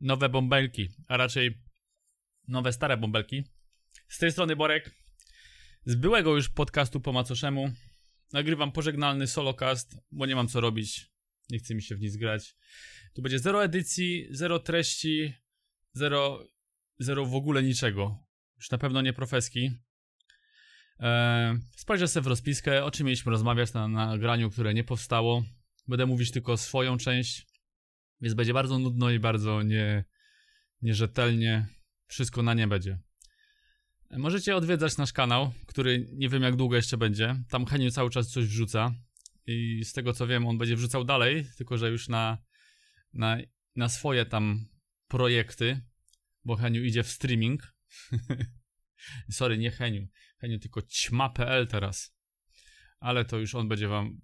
Nowe bąbelki, a raczej nowe stare bąbelki. Z tej strony Borek, z byłego już podcastu po macoszemu. Nagrywam pożegnalny solocast, bo nie mam co robić. Nie chce mi się w nic grać. Tu będzie zero edycji, zero treści, zero, zero w ogóle niczego. Już na pewno nie profeski. Eee, spojrzę sobie w rozpiskę, o czym mieliśmy rozmawiać na nagraniu, które nie powstało. Będę mówić tylko swoją część, więc będzie bardzo nudno i bardzo nie, nierzetelnie. Wszystko na nie będzie. Możecie odwiedzać nasz kanał, który nie wiem jak długo jeszcze będzie. Tam Heniu cały czas coś wrzuca. I z tego co wiem, on będzie wrzucał dalej, tylko że już na, na, na swoje tam projekty, bo Heniu idzie w streaming. Sorry, nie Heniu. Heniu tylko ćma.pl teraz. Ale to już on będzie wam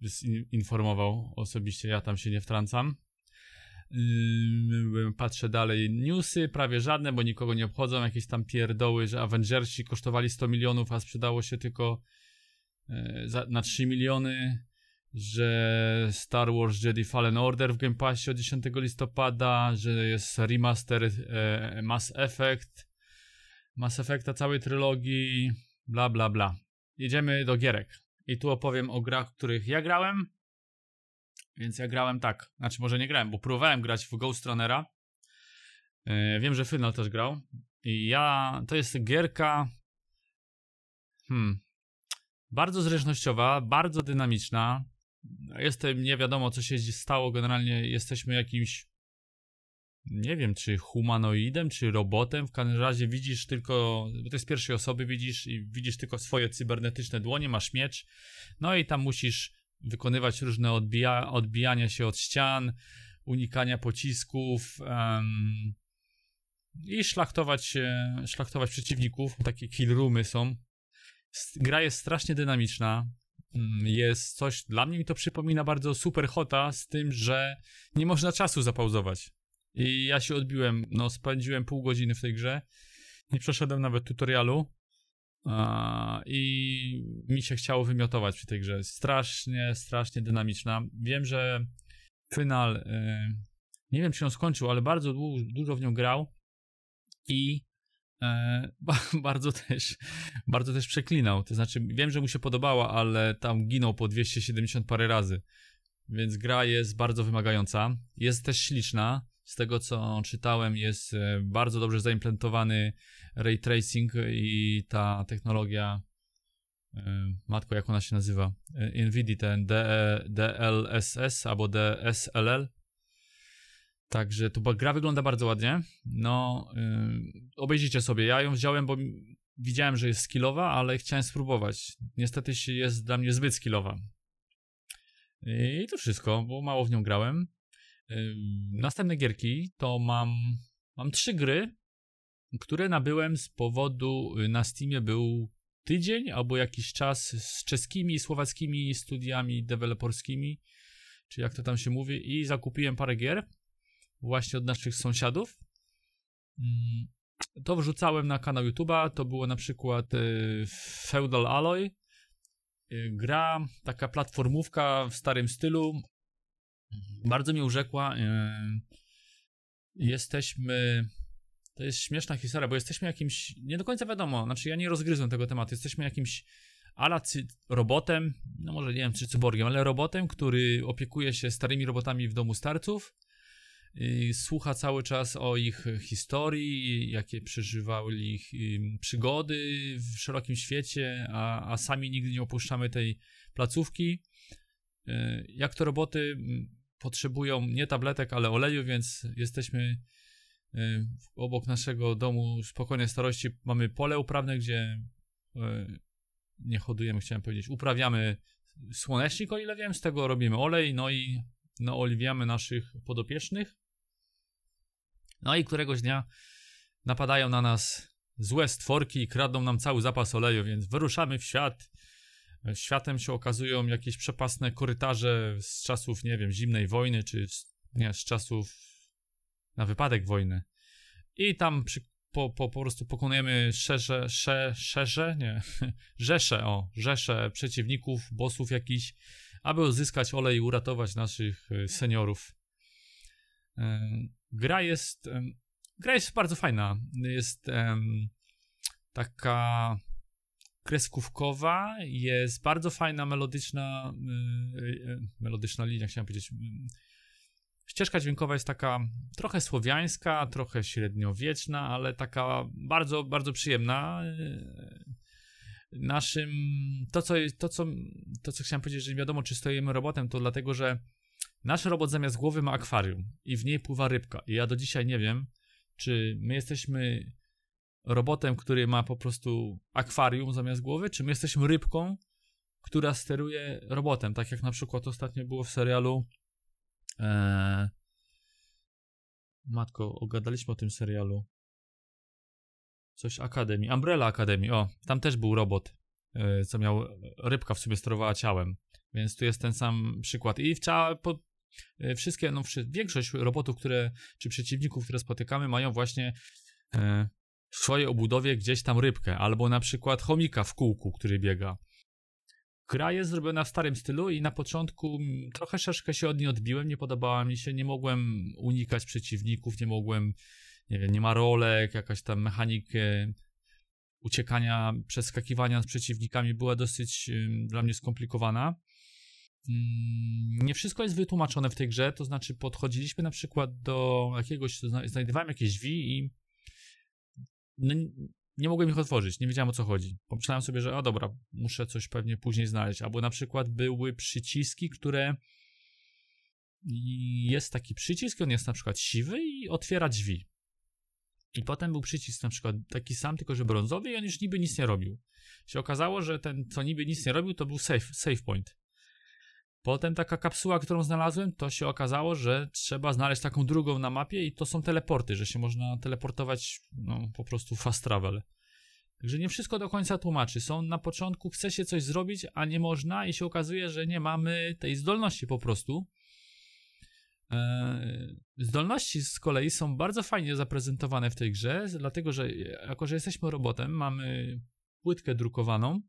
informował osobiście, ja tam się nie wtrącam. Yy, patrzę dalej. Newsy prawie żadne, bo nikogo nie obchodzą. Jakieś tam pierdoły, że Avengersi kosztowali 100 milionów, a sprzedało się tylko yy, na 3 miliony. Że Star Wars Jedi Fallen Order w Game Passie od 10 listopada, że jest remaster e, Mass Effect, Mass Effecta całej trylogii, bla bla bla. Jedziemy do gierek. I tu opowiem o grach, których ja grałem, więc ja grałem tak. Znaczy, może nie grałem, bo próbowałem grać w Ghost Runnera. Yy, wiem, że Final też grał. I ja. To jest gierka. Hmm. Bardzo zręcznościowa, bardzo dynamiczna. Jestem, nie wiadomo, co się stało. Generalnie jesteśmy jakimś. Nie wiem, czy humanoidem, czy robotem. W każdym razie widzisz tylko. Bo to jest pierwszej osoby, widzisz i widzisz tylko swoje cybernetyczne dłonie, masz miecz. No i tam musisz wykonywać różne odbija, odbijania się od ścian, unikania pocisków um, i szlachtować, szlachtować przeciwników. Takie kill roomy są. Gra jest strasznie dynamiczna. Jest coś, dla mnie mi to przypomina bardzo super hota, z tym, że nie można czasu zapauzować. I ja się odbiłem, no spędziłem pół godziny w tej grze. Nie przeszedłem nawet tutorialu. I mi się chciało wymiotować przy tej grze. Strasznie, strasznie dynamiczna. Wiem, że final. Y, nie wiem, czy ją skończył, ale bardzo dużo w nią grał. I e, bardzo też bardzo też przeklinał. To znaczy, wiem, że mu się podobała, ale tam ginął po 270 parę razy. Więc gra jest bardzo wymagająca. Jest też śliczna. Z tego co czytałem, jest e, bardzo dobrze zaimplementowany ray tracing i ta technologia, e, matko, jak ona się nazywa? E, NVIDIA, ten DLSS albo DSLL. Także to gra wygląda bardzo ładnie. No, obejrzyjcie sobie. Ja ją wziąłem, bo widziałem, że jest skillowa, ale chciałem spróbować. Niestety jest dla mnie zbyt skillowa. I to wszystko, bo mało w nią grałem. Następne gierki to mam, mam trzy gry, które nabyłem z powodu, y, na Steamie był tydzień albo jakiś czas z czeskimi i słowackimi studiami deweloperskimi, czy jak to tam się mówi, i zakupiłem parę gier właśnie od naszych sąsiadów. To wrzucałem na kanał YouTube'a, to było na przykład y, Feudal Alloy, y, gra, taka platformówka w starym stylu, bardzo mnie urzekła. Jesteśmy. To jest śmieszna historia, bo jesteśmy jakimś. Nie do końca wiadomo, znaczy ja nie rozgryzłem tego tematu. Jesteśmy jakimś ala robotem, no może nie wiem czy cyborgiem, ale robotem, który opiekuje się starymi robotami w domu starców. I słucha cały czas o ich historii, jakie przeżywali ich przygody w szerokim świecie, a, a sami nigdy nie opuszczamy tej placówki. Jak to roboty potrzebują nie tabletek, ale oleju, więc jesteśmy y, obok naszego domu spokojnej starości. Mamy pole uprawne, gdzie y, nie hodujemy, chciałem powiedzieć, uprawiamy słonecznik, o ile wiem, z tego robimy olej, no i naoliwiamy naszych podopiecznych. No i któregoś dnia napadają na nas złe stworki i kradną nam cały zapas oleju, więc wyruszamy w świat Światem się okazują jakieś przepasne korytarze z czasów, nie wiem, zimnej wojny, czy nie, z czasów na wypadek wojny. I tam przy, po, po, po prostu pokonujemy szerze, sze, szerze, nie, rzesze, o, rzesze przeciwników, bossów jakichś, aby uzyskać olej i uratować naszych y, seniorów. Gra jest, gra jest bardzo fajna. Jest taka kreskówkowa, jest bardzo fajna, melodyczna, y, y, melodyczna linia, chciałem powiedzieć. Ścieżka dźwiękowa jest taka trochę słowiańska, trochę średniowieczna, ale taka bardzo, bardzo przyjemna. Naszym, to co, to co, to co chciałem powiedzieć, że nie wiadomo czy stoimy robotem, to dlatego, że nasz robot zamiast głowy ma akwarium i w niej pływa rybka. I ja do dzisiaj nie wiem, czy my jesteśmy robotem, który ma po prostu akwarium zamiast głowy, czy my jesteśmy rybką, która steruje robotem, tak jak na przykład ostatnio było w serialu Eee... Matko, ogadaliśmy o tym serialu. Coś Akademii. Umbrella Academy. O, tam też był robot, e, co miał rybka w sobie sterowała ciałem. Więc tu jest ten sam przykład. I w po, e, wszystkie, no większość robotów, które, czy przeciwników, które spotykamy, mają właśnie e, w swojej obudowie gdzieś tam rybkę, albo na przykład chomika w kółku, który biega. Gra jest zrobiona w starym stylu i na początku trochę szerszkę się od niej odbiłem, nie podobała mi się, nie mogłem unikać przeciwników, nie mogłem, nie wiem, nie ma rolek, jakaś tam mechanika uciekania, przeskakiwania z przeciwnikami była dosyć dla mnie skomplikowana. Mm, nie wszystko jest wytłumaczone w tej grze, to znaczy podchodziliśmy na przykład do jakiegoś, znajdowałem jakieś drzwi i no, nie mogłem ich otworzyć, nie wiedziałem o co chodzi. Pomyślałem sobie, że o dobra, muszę coś pewnie później znaleźć. Albo na przykład były przyciski, które. Jest taki przycisk, on jest na przykład siwy i otwiera drzwi. I potem był przycisk na przykład taki sam, tylko że brązowy i on już niby nic nie robił. Się okazało, że ten, co niby nic nie robił, to był save, save point. Potem taka kapsuła, którą znalazłem, to się okazało, że trzeba znaleźć taką drugą na mapie i to są teleporty, że się można teleportować, no po prostu fast travel. Także nie wszystko do końca tłumaczy. Są na początku, chce się coś zrobić, a nie można i się okazuje, że nie mamy tej zdolności po prostu. Eee, zdolności z kolei są bardzo fajnie zaprezentowane w tej grze, dlatego że jako, że jesteśmy robotem, mamy płytkę drukowaną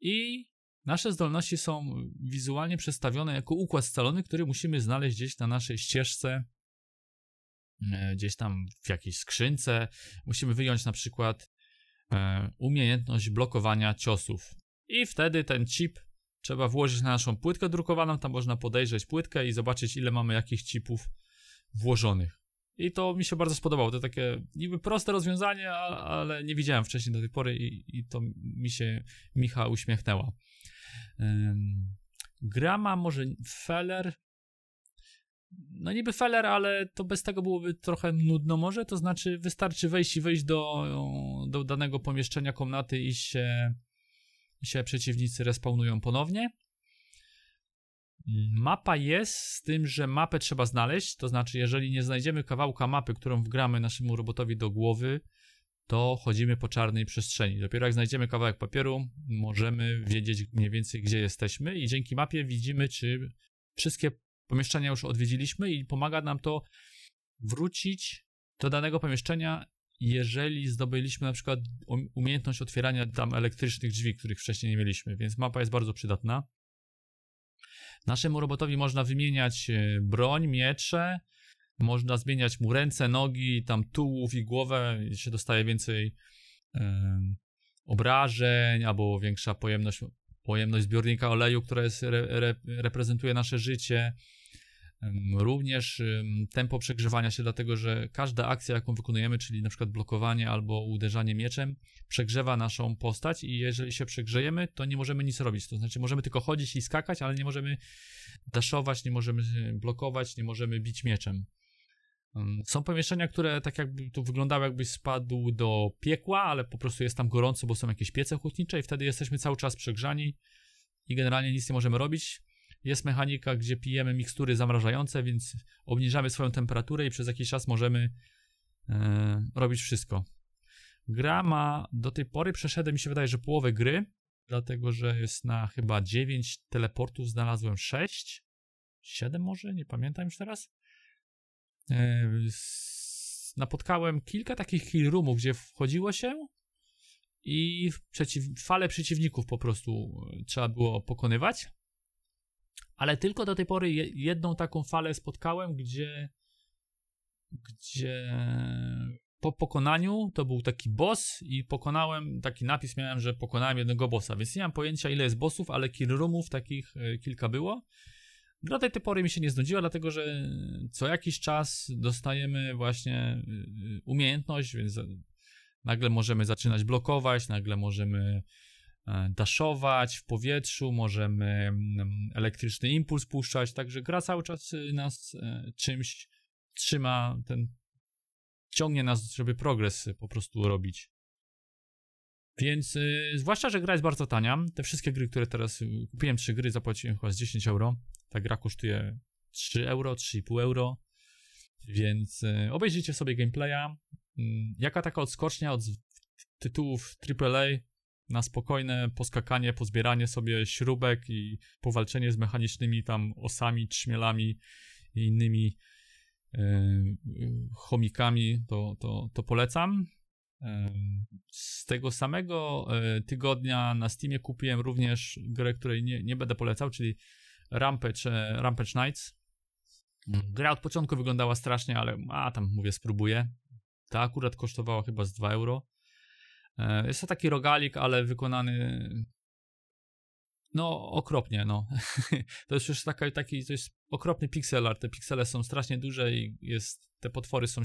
i Nasze zdolności są wizualnie przedstawione jako układ scalony, który musimy znaleźć gdzieś na naszej ścieżce, e, gdzieś tam w jakiejś skrzynce. Musimy wyjąć na przykład e, umiejętność blokowania ciosów. I wtedy ten chip trzeba włożyć na naszą płytkę drukowaną. Tam można podejrzeć płytkę i zobaczyć, ile mamy jakich chipów włożonych. I to mi się bardzo spodobało. To takie niby proste rozwiązanie, ale nie widziałem wcześniej do tej pory i, i to mi się Micha uśmiechnęła. Gra ma może feller. No niby feller, ale to bez tego byłoby trochę nudno może, to znaczy wystarczy wejść i wejść do, do danego pomieszczenia komnaty i się, i się przeciwnicy respawnują ponownie. Mapa jest z tym, że mapę trzeba znaleźć, to znaczy jeżeli nie znajdziemy kawałka mapy, którą wgramy naszemu robotowi do głowy, to chodzimy po czarnej przestrzeni. Dopiero jak znajdziemy kawałek papieru, możemy wiedzieć mniej więcej, gdzie jesteśmy, i dzięki mapie widzimy, czy wszystkie pomieszczenia już odwiedziliśmy, i pomaga nam to wrócić do danego pomieszczenia, jeżeli zdobyliśmy na przykład umiejętność otwierania tam elektrycznych drzwi, których wcześniej nie mieliśmy, więc mapa jest bardzo przydatna. Naszemu robotowi można wymieniać e, broń, miecze, można zmieniać mu ręce, nogi, tam tułów i głowę, się dostaje więcej obrażeń, albo większa pojemność, pojemność zbiornika oleju, która jest, re, re, reprezentuje nasze życie. Również tempo przegrzewania się, dlatego że każda akcja, jaką wykonujemy, czyli na przykład blokowanie albo uderzanie mieczem, przegrzewa naszą postać i jeżeli się przegrzejemy, to nie możemy nic robić. To znaczy możemy tylko chodzić i skakać, ale nie możemy daszować, nie możemy blokować, nie możemy bić mieczem. Są pomieszczenia, które tak jakby tu wyglądały, jakbyś spadł do piekła, ale po prostu jest tam gorąco, bo są jakieś piece hutnicze i wtedy jesteśmy cały czas przegrzani i generalnie nic nie możemy robić. Jest mechanika, gdzie pijemy mikstury zamrażające, więc obniżamy swoją temperaturę i przez jakiś czas możemy e, robić wszystko. Gra ma, do tej pory przeszedłem, mi się wydaje, że połowę gry, dlatego że jest na chyba 9 teleportów, znalazłem 6, 7 może, nie pamiętam już teraz. Napotkałem kilka takich kill roomów, gdzie wchodziło się i przeciw, fale przeciwników po prostu e, trzeba było pokonywać. Ale tylko do tej pory jedną taką falę spotkałem, gdzie gdzie po pokonaniu to był taki boss i pokonałem, taki napis miałem, że pokonałem jednego bossa, więc nie mam pojęcia ile jest bossów, ale kill roomów takich e, kilka było. Do tej pory mi się nie znudziła, dlatego że co jakiś czas dostajemy właśnie e, umiejętność, więc nagle możemy zaczynać blokować, nagle możemy e, daszować w powietrzu, możemy mm, elektryczny impuls puszczać, także gra cały czas nas czymś trzyma ten ciągnie nas, żeby progres po prostu robić. Więc yy, zwłaszcza, że gra jest bardzo tania. Te wszystkie gry, które teraz y, kupiłem, trzy gry, zapłaciłem chyba z 10 euro. Ta gra kosztuje 3 euro, 3,5 euro. Więc yy, obejrzyjcie sobie gameplaya. Yy, jaka taka odskocznia od tytułów AAA na spokojne poskakanie, pozbieranie sobie śrubek i powalczenie z mechanicznymi tam osami, trzmielami i innymi chomikami, to, to, to polecam. Z tego samego e, tygodnia na Steamie kupiłem również grę, której nie, nie będę polecał, czyli Rampage, e, Rampage Nights. Gra od początku wyglądała strasznie, ale a tam mówię, spróbuję. Ta akurat kosztowała chyba z 2 euro. E, jest to taki rogalik, ale wykonany no, okropnie, no. to jest już taka, taki, to jest okropny pixel art. Te piksele są strasznie duże i jest, te potwory są.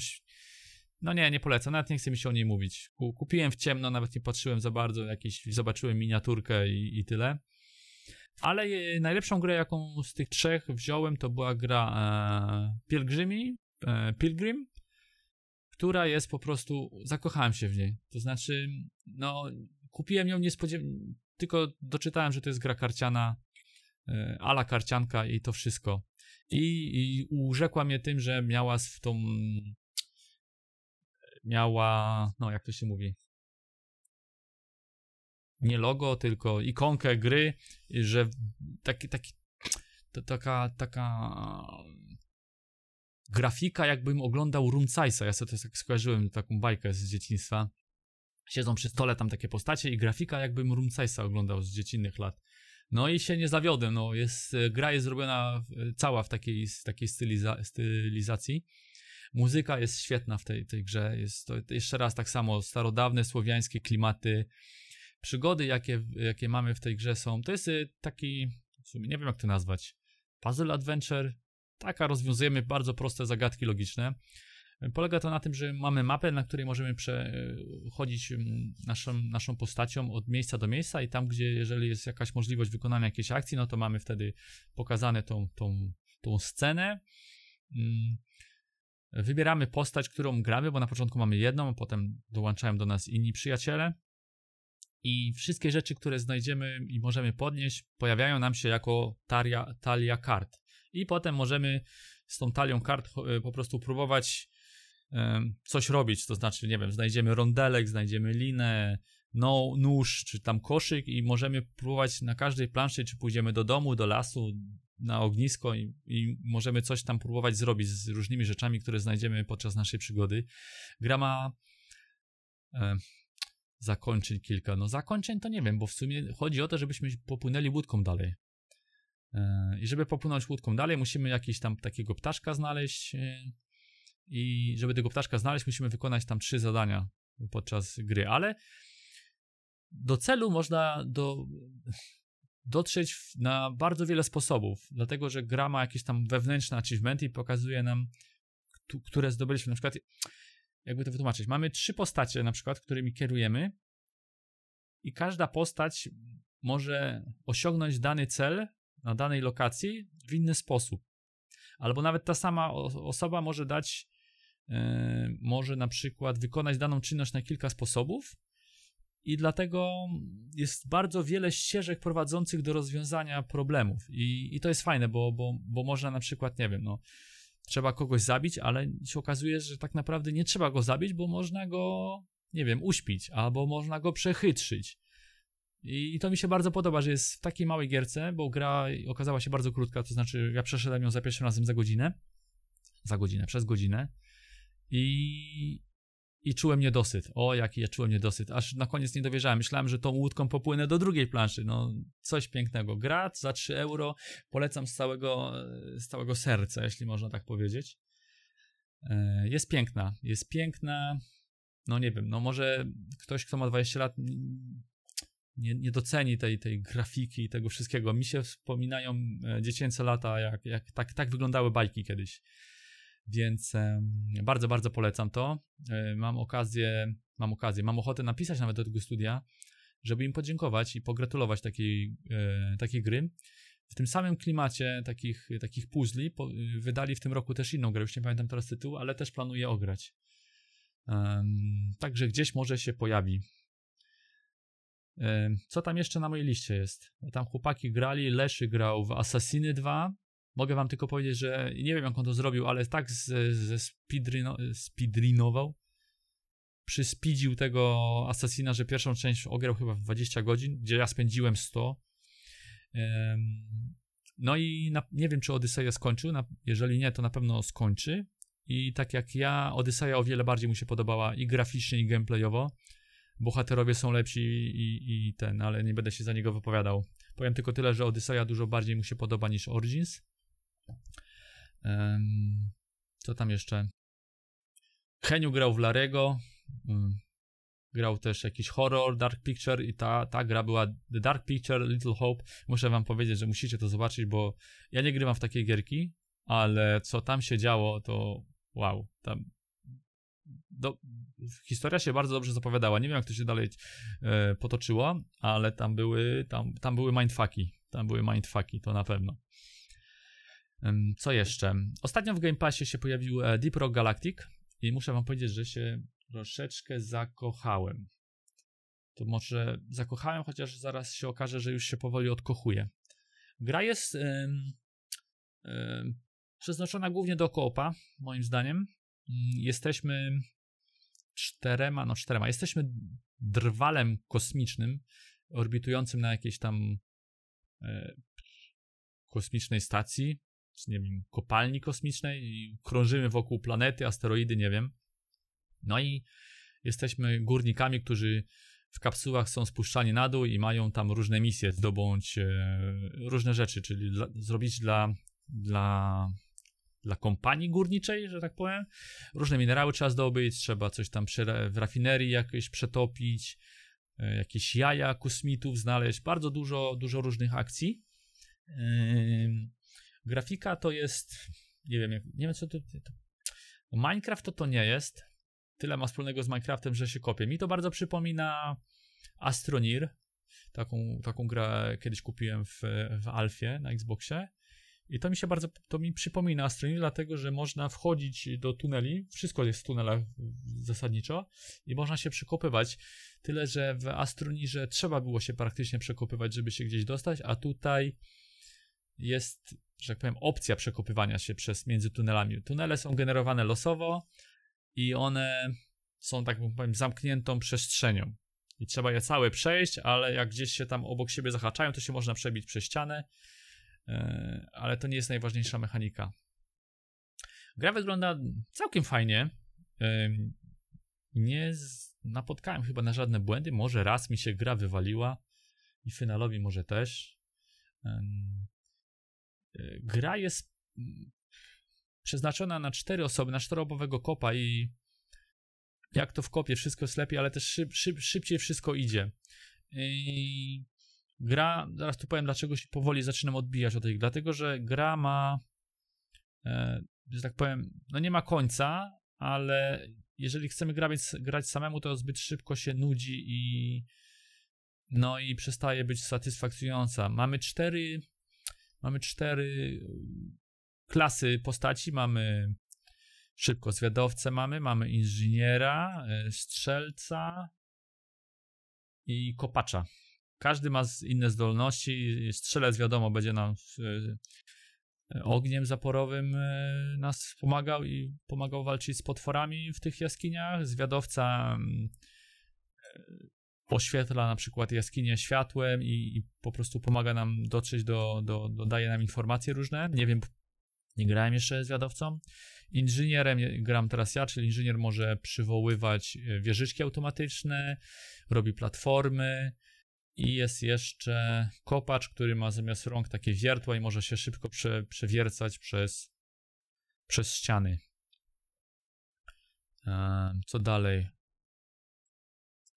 No nie, nie polecam, nawet nie chcę mi się o niej mówić. Kupiłem w ciemno, nawet nie patrzyłem za bardzo, jakieś, zobaczyłem miniaturkę i, i tyle. Ale najlepszą grę, jaką z tych trzech wziąłem, to była gra e, Pilgrimi, e, Pilgrim, która jest po prostu, zakochałem się w niej. To znaczy, no, kupiłem ją niespodziewanie, tylko doczytałem, że to jest gra karciana, e, ala karcianka i to wszystko. I, I urzekła mnie tym, że miała w tą. Miała. No, jak to się mówi? Nie logo, tylko ikonkę gry, że taki, taki, to, taka, taka grafika, jakbym oglądał Rumcajsa. Ja sobie to tak skojarzyłem, taką bajkę z dzieciństwa siedzą przy stole tam takie postacie i grafika jakbym Rumcajsa oglądał z dziecinnych lat. No i się nie zawiodłem, no jest, gra jest zrobiona cała w takiej, takiej styliza, stylizacji. Muzyka jest świetna w tej, tej grze, jest to jeszcze raz tak samo starodawne słowiańskie klimaty, przygody jakie, jakie mamy w tej grze są, to jest e, taki, w sumie nie wiem jak to nazwać, puzzle adventure, taka rozwiązujemy bardzo proste zagadki logiczne. Polega to na tym, że mamy mapę, na której możemy przechodzić mm, naszą, naszą postacią od miejsca do miejsca i tam, gdzie jeżeli jest jakaś możliwość wykonania jakiejś akcji, no to mamy wtedy pokazane tą, tą, tą scenę. Wybieramy postać, którą gramy, bo na początku mamy jedną, potem dołączają do nas inni przyjaciele. I wszystkie rzeczy, które znajdziemy i możemy podnieść, pojawiają nam się jako talia, talia kart. I potem możemy z tą talią kart e, po prostu próbować coś robić, to znaczy, nie wiem, znajdziemy rondelek, znajdziemy linę, no, nóż, czy tam koszyk i możemy próbować na każdej planszy, czy pójdziemy do domu, do lasu, na ognisko i, i możemy coś tam próbować zrobić z różnymi rzeczami, które znajdziemy podczas naszej przygody. Gra ma e, zakończeń kilka. No zakończeń to nie wiem, bo w sumie chodzi o to, żebyśmy popłynęli łódką dalej. E, I żeby popłynąć łódką dalej, musimy jakiś tam takiego ptaszka znaleźć, e, i żeby tego ptaszka znaleźć, musimy wykonać tam trzy zadania podczas gry, ale do celu można do, dotrzeć na bardzo wiele sposobów, dlatego że gra ma jakieś tam wewnętrzne achievementy i pokazuje nam, które zdobyliśmy. Na przykład, jakby to wytłumaczyć, mamy trzy postacie, na przykład, którymi kierujemy, i każda postać może osiągnąć dany cel na danej lokacji w inny sposób. Albo nawet ta sama osoba może dać E, może na przykład wykonać daną czynność na kilka sposobów i dlatego jest bardzo wiele ścieżek prowadzących do rozwiązania problemów. I, i to jest fajne, bo, bo, bo można na przykład, nie wiem, no trzeba kogoś zabić, ale się okazuje, że tak naprawdę nie trzeba go zabić, bo można go, nie wiem, uśpić, albo można go przechytrzyć. I, I to mi się bardzo podoba, że jest w takiej małej gierce, bo gra okazała się bardzo krótka, to znaczy ja przeszedłem ją za pierwszym razem za godzinę, za godzinę, przez godzinę. I, i czułem niedosyt. O, jaki ja czułem niedosyt. Aż na koniec nie dowierzałem. Myślałem, że tą łódką popłynę do drugiej planszy. No, coś pięknego. Gra za 3 euro. Polecam z całego, z całego serca, jeśli można tak powiedzieć. E, jest piękna. Jest piękna. No nie wiem, no może ktoś, kto ma 20 lat, nie, nie doceni tej, tej grafiki i tego wszystkiego. Mi się wspominają e, dziecięce lata, jak, jak tak, tak wyglądały bajki kiedyś. Więc bardzo, bardzo polecam to. E, mam okazję, mam okazję, mam ochotę napisać nawet do tego studia, żeby im podziękować i pogratulować takiej, e, takiej gry. W tym samym klimacie takich, takich puzli wydali w tym roku też inną grę, już nie pamiętam teraz tytułu, ale też planuję ograć. Także gdzieś może się pojawi. Co tam jeszcze na mojej liście jest? Tam chłopaki grali, Leszy grał w Assassiny 2, Mogę wam tylko powiedzieć, że nie wiem jak on to zrobił, ale tak ze, speedrino, speedrinował, przyspidził tego Assassina, że pierwszą część ograł chyba w 20 godzin, gdzie ja spędziłem 100. No i na, nie wiem, czy Odyseja skończył. Na, jeżeli nie, to na pewno skończy. I tak jak ja, Odyseja o wiele bardziej mu się podobała i graficznie, i gameplayowo. Bohaterowie są lepsi i, i ten, ale nie będę się za niego wypowiadał. Powiem tylko tyle, że Odyseja dużo bardziej mu się podoba niż Origins. Co tam jeszcze? Heniu grał w Larego. Grał też jakiś horror, Dark Picture i ta, ta gra była The Dark Picture, Little Hope. Muszę wam powiedzieć, że musicie to zobaczyć, bo ja nie grywam w takie gierki, ale co tam się działo, to wow, tam do, historia się bardzo dobrze zapowiadała. Nie wiem, jak to się dalej e, potoczyło, ale tam były, tam, tam były mindfucky. Tam były mindfucky, to na pewno. Co jeszcze? Ostatnio w Game Passie się pojawił e, Deep Rock Galactic i muszę wam powiedzieć, że się troszeczkę zakochałem. To może zakochałem, chociaż zaraz się okaże, że już się powoli odkochuję. Gra jest przeznaczona głównie do koopa, moim zdaniem. Mm, jesteśmy czterema, no czterema, jesteśmy drwalem kosmicznym, orbitującym na jakiejś tam e, kosmicznej stacji, czy nie wiem, kopalni kosmicznej i krążymy wokół planety, asteroidy, nie wiem. No i jesteśmy górnikami, którzy w kapsułach są spuszczani na dół i mają tam różne misje, zdobądź e, różne rzeczy, czyli dla, zrobić dla, dla, dla kompanii górniczej, że tak powiem. Różne minerały trzeba zdobyć, trzeba coś tam przy, w rafinerii jakieś przetopić, e, jakieś jaja kosmitów znaleźć, bardzo dużo, dużo różnych akcji. Grafika to jest, nie wiem, nie wiem co to, to Minecraft to to nie jest. Tyle ma wspólnego z Minecraftem, że się kopie. Mi to bardzo przypomina Astronir. Taką, taką grę kiedyś kupiłem w, w Alfie na Xboxie. I to mi się bardzo, to mi przypomina Astronir, dlatego że można wchodzić do tuneli, wszystko jest w tunelach zasadniczo i można się przekopywać. Tyle, że w Astronirze trzeba było się praktycznie przekopywać, żeby się gdzieś dostać, a tutaj jest że tak powiem, opcja przekopywania się przez między tunelami. Tunele są generowane losowo i one są, tak powiem, zamkniętą przestrzenią. I trzeba je całe przejść, ale jak gdzieś się tam obok siebie zahaczają, to się można przebić przez ścianę, e, ale to nie jest najważniejsza mechanika. Gra wygląda całkiem fajnie. Nie napotkałem chyba na żadne błędy. Może raz mi się gra wywaliła i finalowi może też. Gra jest mm, przeznaczona na cztery osoby, na czterobowego kopa i jak to w kopie, wszystko jest lepiej, ale też szyb, szyb, szybciej wszystko idzie. I gra, zaraz tu powiem, dlaczego się powoli zaczynam odbijać od tej, dlatego że gra ma, e, że tak powiem, no nie ma końca, ale jeżeli chcemy grać, grać samemu, to zbyt szybko się nudzi i no i przestaje być satysfakcjonująca. Mamy cztery Mamy cztery y, klasy postaci. Mamy szybko zwiadowcę mamy, mamy inżyniera, y, strzelca i kopacza. Każdy ma inne zdolności. Strzelec wiadomo będzie nam y, ogniem zaporowym nas pomagał i pomagał walczyć z potworami w tych jaskiniach. Zwiadowca mm, oświetla na przykład jaskinię światłem i, i, po prostu pomaga nam dotrzeć do, do, do, daje nam informacje różne. Nie wiem Nie grałem jeszcze zwiadowcą. Inżynierem gram teraz ja, czyli inżynier może przywoływać e, wieżyczki automatyczne, robi platformy i jest jeszcze kopacz, który ma zamiast rąk takie wiertła i może się szybko prze, przewiercać przez, przez ściany. Co dalej?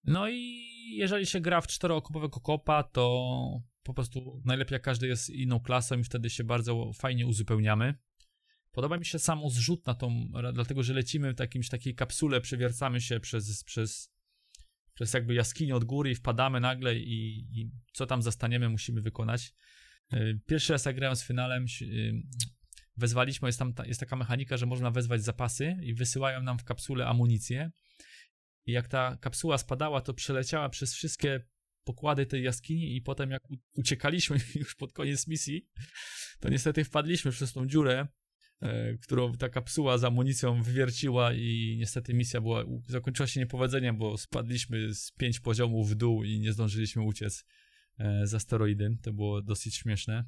No i jeżeli się gra w czteroosobowego kopa, to po prostu najlepiej jak każdy jest inną klasą i wtedy się bardzo fajnie uzupełniamy. Podoba mi się samo zrzut na tą, dlatego że lecimy w jakimś takiej kapsule, przewiercamy się przez, przez, przez jakby jaskinię od góry i wpadamy nagle i, i co tam zastaniemy musimy wykonać. Y, pierwszy raz jak grałem z finalem, y, wezwaliśmy, jest tam jest taka mechanika, że można wezwać zapasy i wysyłają nam w kapsule amunicję. I jak ta kapsuła spadała, to przeleciała przez wszystkie pokłady tej jaskini i potem jak uciekaliśmy już pod koniec misji, to niestety wpadliśmy przez tą dziurę, e, którą ta kapsuła z amunicją wywierciła i niestety misja była, zakończyła się niepowodzeniem, bo spadliśmy z pięć poziomów w dół i nie zdążyliśmy uciec e, z asteroidy. To było dosyć śmieszne.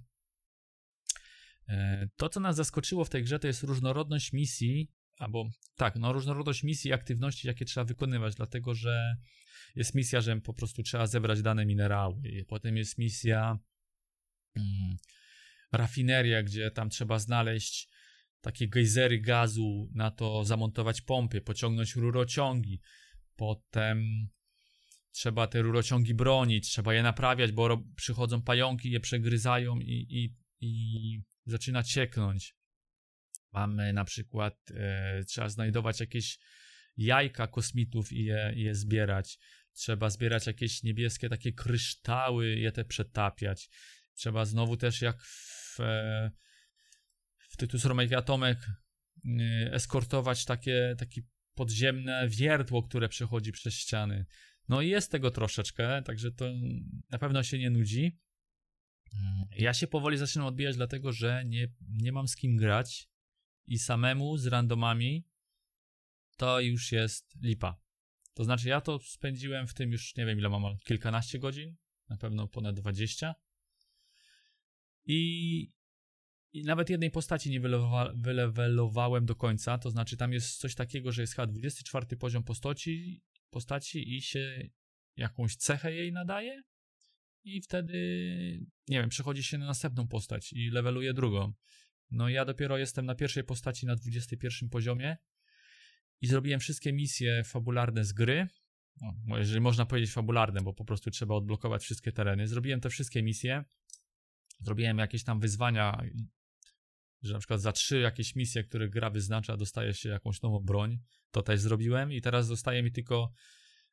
E, to, co nas zaskoczyło w tej grze, to jest różnorodność misji, albo tak, no różnorodność misji i aktywności, jakie trzeba wykonywać, dlatego że jest misja, że po prostu trzeba zebrać dane minerały, potem jest misja mm, rafineria, gdzie tam trzeba znaleźć takie gejzery gazu, na to zamontować pompy, pociągnąć rurociągi, potem trzeba te rurociągi bronić, trzeba je naprawiać, bo przychodzą pająki, je przegryzają i, i, i zaczyna cieknąć. Mamy na przykład, e, trzeba znajdować jakieś jajka kosmitów i je, je zbierać. Trzeba zbierać jakieś niebieskie takie kryształy, je te przetapiać. Trzeba znowu też jak w, e, w Tytus Romej Atomek e, eskortować takie, takie podziemne wiertło, które przechodzi przez ściany. No i jest tego troszeczkę, także to na pewno się nie nudzi. Ja się powoli zaczynam odbijać, dlatego że nie, nie mam z kim grać i samemu z randomami to już jest lipa. To znaczy, ja to spędziłem w tym już nie wiem ile mam, kilkanaście godzin, na pewno ponad 20. I, i nawet jednej postaci nie wylewa, wylewelowałem do końca. To znaczy, tam jest coś takiego, że jest chyba 24 poziom postaci, postaci i się jakąś cechę jej nadaje. I wtedy, nie wiem, przechodzi się na następną postać i leveluje drugą. No ja dopiero jestem na pierwszej postaci na 21 poziomie i zrobiłem wszystkie misje fabularne z gry. No, jeżeli można powiedzieć fabularne, bo po prostu trzeba odblokować wszystkie tereny. Zrobiłem te wszystkie misje. Zrobiłem jakieś tam wyzwania, że na przykład za trzy jakieś misje, które gra wyznacza, dostaje się jakąś nową broń. To też zrobiłem i teraz zostaje mi tylko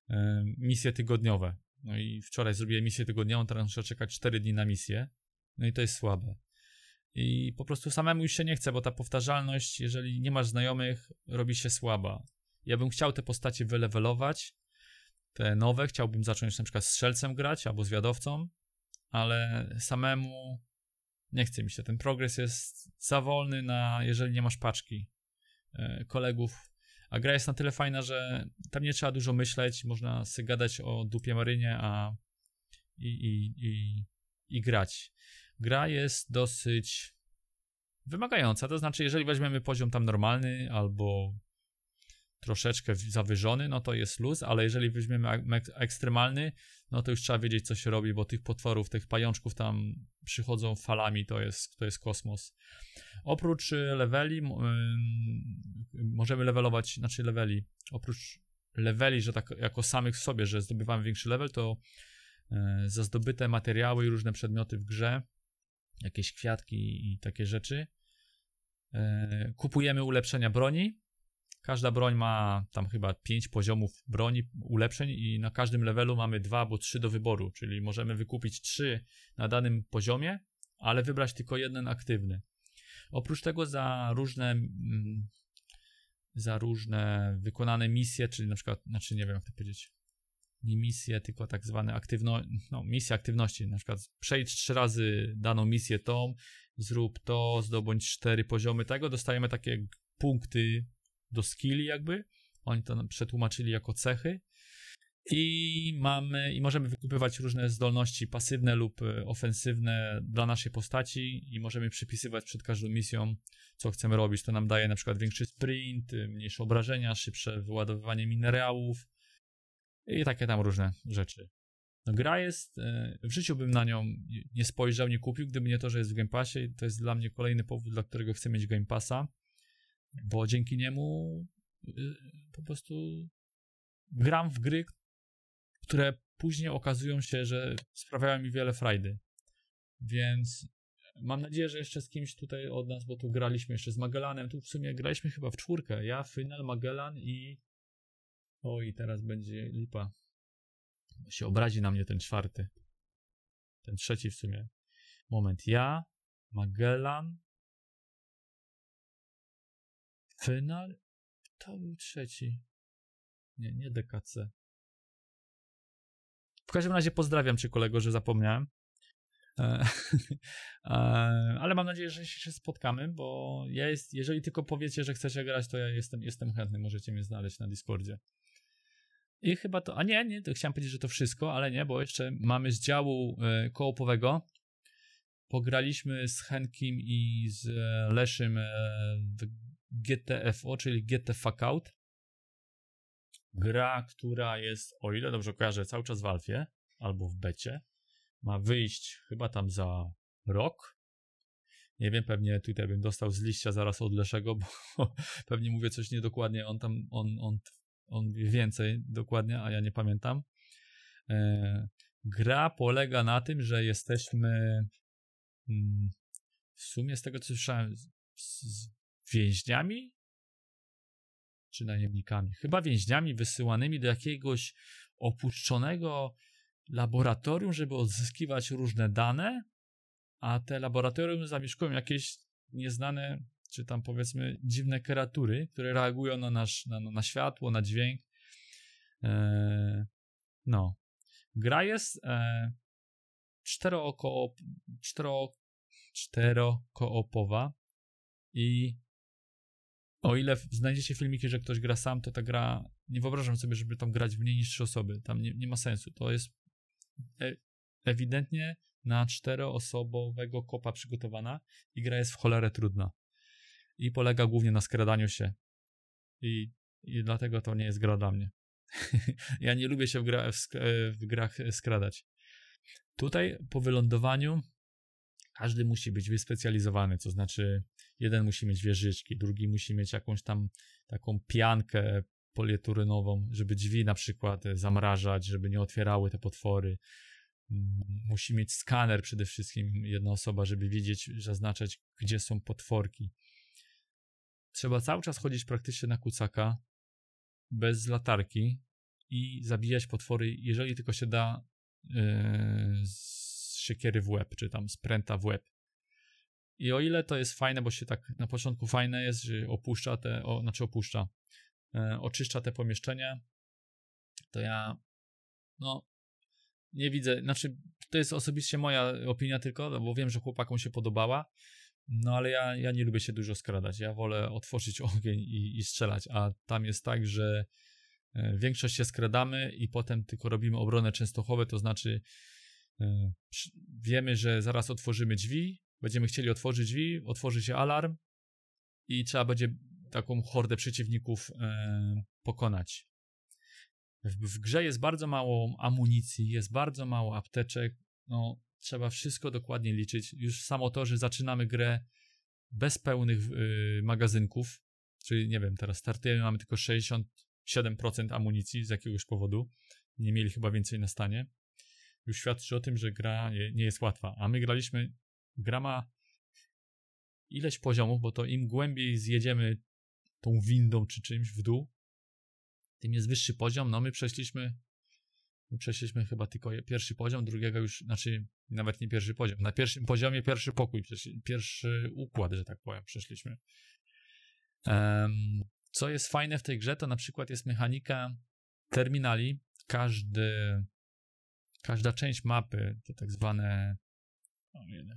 y, misje tygodniowe. No i wczoraj zrobiłem misję tygodniową, teraz muszę czekać 4 dni na misję. No i to jest słabe. I po prostu samemu już się nie chce, bo ta powtarzalność, jeżeli nie masz znajomych, robi się słaba. Ja bym chciał te postacie wylewelować, te nowe, chciałbym zacząć na przykład strzelcem grać albo zwiadowcą, ale samemu nie chce mi się. Ten progres jest za wolny na, jeżeli nie masz paczki e, kolegów. A gra jest na tyle fajna, że tam nie trzeba dużo myśleć, można sobie gadać o dupie marynie, a i, i, i, i grać gra jest dosyć wymagająca. To znaczy, jeżeli weźmiemy poziom tam normalny albo troszeczkę zawyżony, no to jest luz, ale jeżeli weźmiemy ekstremalny, no to już trzeba wiedzieć, co się robi, bo tych potworów, tych pajączków tam przychodzą falami, to jest, to jest kosmos. Oprócz leveli, yy, możemy levelować, znaczy leveli, oprócz leveli, że tak jako samych w sobie, że zdobywamy większy level, to yy, za zdobyte materiały i różne przedmioty w grze jakieś kwiatki i takie rzeczy. E, kupujemy ulepszenia broni. Każda broń ma tam chyba 5 poziomów broni, ulepszeń i na każdym levelu mamy 2 albo 3 do wyboru, czyli możemy wykupić 3 na danym poziomie, ale wybrać tylko jeden aktywny. Oprócz tego za różne mm, za różne wykonane misje, czyli na przykład, znaczy nie wiem jak to powiedzieć, nie misje, tylko tak zwane aktywno, no, misje aktywności, na przykład przejdź trzy razy daną misję tą, zrób to, zdobądź cztery poziomy tego, dostajemy takie punkty do skilli jakby, oni to przetłumaczyli jako cechy. I mamy, i możemy wykupywać różne zdolności pasywne lub e, ofensywne dla naszej postaci i możemy przypisywać przed każdą misją, co chcemy robić. To nam daje na przykład większy sprint, mniejsze obrażenia, szybsze wyładowywanie minerałów i takie tam różne rzeczy. No, gra jest, e, w życiu bym na nią nie spojrzał, nie kupił, gdyby nie to, że jest w Game Passie. To jest dla mnie kolejny powód, dla którego chcę mieć Game Passa, bo dzięki niemu y, po prostu gram w gry, które później okazują się, że sprawiają mi wiele frajdy. Więc mam nadzieję, że jeszcze z kimś tutaj od nas, bo tu graliśmy jeszcze z Magellanem, tu w sumie graliśmy chyba w czwórkę. Ja, Final, Magellan i... O, i teraz będzie lipa. Się obrazi na mnie ten czwarty. Ten trzeci w sumie. Moment. Ja, Magellan, Final. To był trzeci. Nie, nie DKC. W każdym razie pozdrawiam cię kolego, że zapomniałem. E, e, ale mam nadzieję, że się spotkamy, bo ja jest, jeżeli tylko powiecie, że chcecie grać, to ja jestem, jestem chętny, możecie mnie znaleźć na Discordzie. I chyba to, a nie, nie, to chciałem powiedzieć, że to wszystko, ale nie, bo jeszcze mamy z działu e, kołopowego. Pograliśmy z Henkim i z e, Leszym e, w GTFO, czyli GT Fuck Out. Gra, która jest, o ile dobrze kojarzę, cały czas w alfie albo w becie. Ma wyjść chyba tam za rok. Nie wiem, pewnie tutaj bym dostał z liścia zaraz od Leszego, bo pewnie mówię coś niedokładnie. On tam, on, on, on wie więcej dokładnie, a ja nie pamiętam. E, gra polega na tym, że jesteśmy mm, w sumie z tego co słyszałem z, więźniami czy najemnikami, chyba więźniami wysyłanymi do jakiegoś opuszczonego laboratorium, żeby odzyskiwać różne dane, a te laboratorium zamieszkują jakieś nieznane, czy tam powiedzmy dziwne kreatury, które reagują na, nasz, na, na światło, na dźwięk. Eee, no. Gra jest e, czterokoop, cztero, czterokoopowa i o ile znajdziecie filmiki, że ktoś gra sam, to ta gra, nie wyobrażam sobie, żeby tam grać w mniej niż trzy osoby. Tam nie, nie ma sensu. To jest e ewidentnie na czteroosobowego kopa przygotowana i gra jest w cholerę trudna. I polega głównie na skradaniu się. I, i dlatego to nie jest gra dla mnie. ja nie lubię się w, gra, w, w grach skradać. Tutaj po wylądowaniu każdy musi być wyspecjalizowany, to znaczy jeden musi mieć wieżyczki, drugi musi mieć jakąś tam taką piankę polieturynową, żeby drzwi na przykład zamrażać, żeby nie otwierały te potwory. Musi mieć skaner przede wszystkim jedna osoba, żeby widzieć, zaznaczać, gdzie są potworki. Trzeba cały czas chodzić praktycznie na kucaka, bez latarki i zabijać potwory, jeżeli tylko się da yy, z siekiery w łeb, czy tam z pręta w łeb. I o ile to jest fajne, bo się tak na początku fajne jest, że opuszcza te, o, znaczy opuszcza, e, oczyszcza te pomieszczenia, to ja, no, nie widzę, znaczy, to jest osobiście moja opinia tylko, bo wiem, że chłopakom się podobała, no ale ja, ja nie lubię się dużo skradać. Ja wolę otworzyć ogień i, i strzelać, a tam jest tak, że e, większość się skradamy i potem tylko robimy obronę częstochowe, to znaczy e, wiemy, że zaraz otworzymy drzwi, będziemy chcieli otworzyć drzwi, otworzy się alarm i trzeba będzie taką hordę przeciwników e, pokonać. W, w, grze jest bardzo mało amunicji, jest bardzo mało apteczek, no trzeba wszystko dokładnie liczyć. Już samo to, że zaczynamy grę bez pełnych y, magazynków, czyli nie wiem, teraz startujemy, mamy tylko 67% amunicji z jakiegoś powodu. Nie mieli chyba więcej na stanie. Już świadczy o tym, że gra nie, nie jest łatwa. A my graliśmy gra ma ileś poziomów, bo to im głębiej zjedziemy tą windą czy czymś w dół, tym jest wyższy poziom. No my przeszliśmy my przeszliśmy chyba tylko pierwszy poziom, drugiego już, znaczy nawet nie pierwszy poziom. Na pierwszym poziomie pierwszy pokój, pierwszy układ, że tak powiem, przeszliśmy. Co jest fajne w tej grze, to na przykład jest mechanika terminali. Każdy, każda część mapy, to tak zwane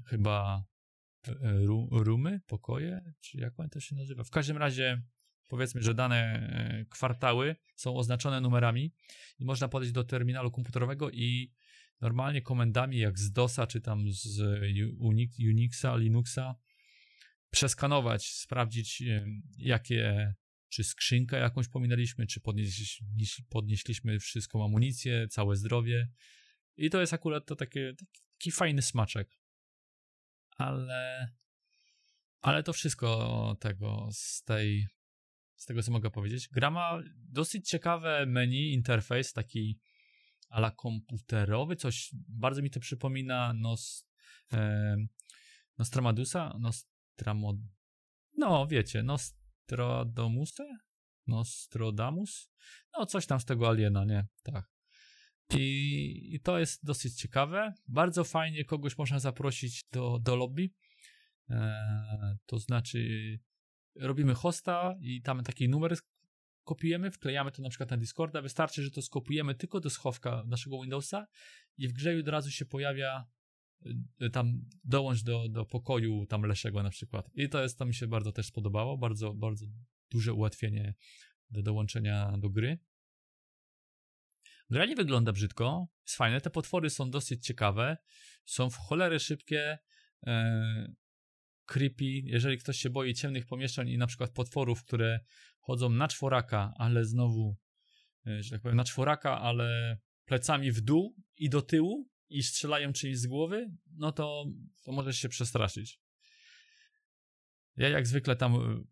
chyba e, rumy, pokoje, czy jak to się nazywa. W każdym razie powiedzmy, że dane e, kwartały są oznaczone numerami i można podejść do terminalu komputerowego i normalnie komendami jak z DOSa czy tam z Unixa, Linuxa przeskanować, sprawdzić jakie czy skrzynkę jakąś pominęliśmy, czy podnieśliśmy, podnieśliśmy wszystką amunicję, całe zdrowie. I to jest akurat to takie, taki fajny smaczek. Ale, ale to wszystko tego z tej, z tego co mogę powiedzieć. Gra ma dosyć ciekawe menu, interfejs, taki ala komputerowy, coś bardzo mi to przypomina Nos, e, Nostramadusa, Nostramo, no wiecie, Nostradamusa? Nostrodamus? No coś tam z tego aliena, nie? Tak. I, I, to jest dosyć ciekawe. Bardzo fajnie kogoś można zaprosić do, do lobby. E, to znaczy, robimy hosta i tam taki numer kopiujemy, wklejamy to na przykład na Discorda. Wystarczy, że to skopiujemy tylko do schowka naszego Windowsa i w grze od razu się pojawia y, tam dołącz do, do pokoju tam Leszego na przykład. I to jest, to mi się bardzo też spodobało, bardzo, bardzo duże ułatwienie do dołączenia do gry. Gra nie wygląda brzydko, jest fajne, te potwory są dosyć ciekawe, są w cholery szybkie, e, creepy, jeżeli ktoś się boi ciemnych pomieszczeń i na przykład potworów, które chodzą na czworaka, ale znowu, e, że tak powiem, na czworaka, ale plecami w dół i do tyłu i strzelają czyjś z głowy, no to, to możesz się przestraszyć. Ja jak zwykle tam e,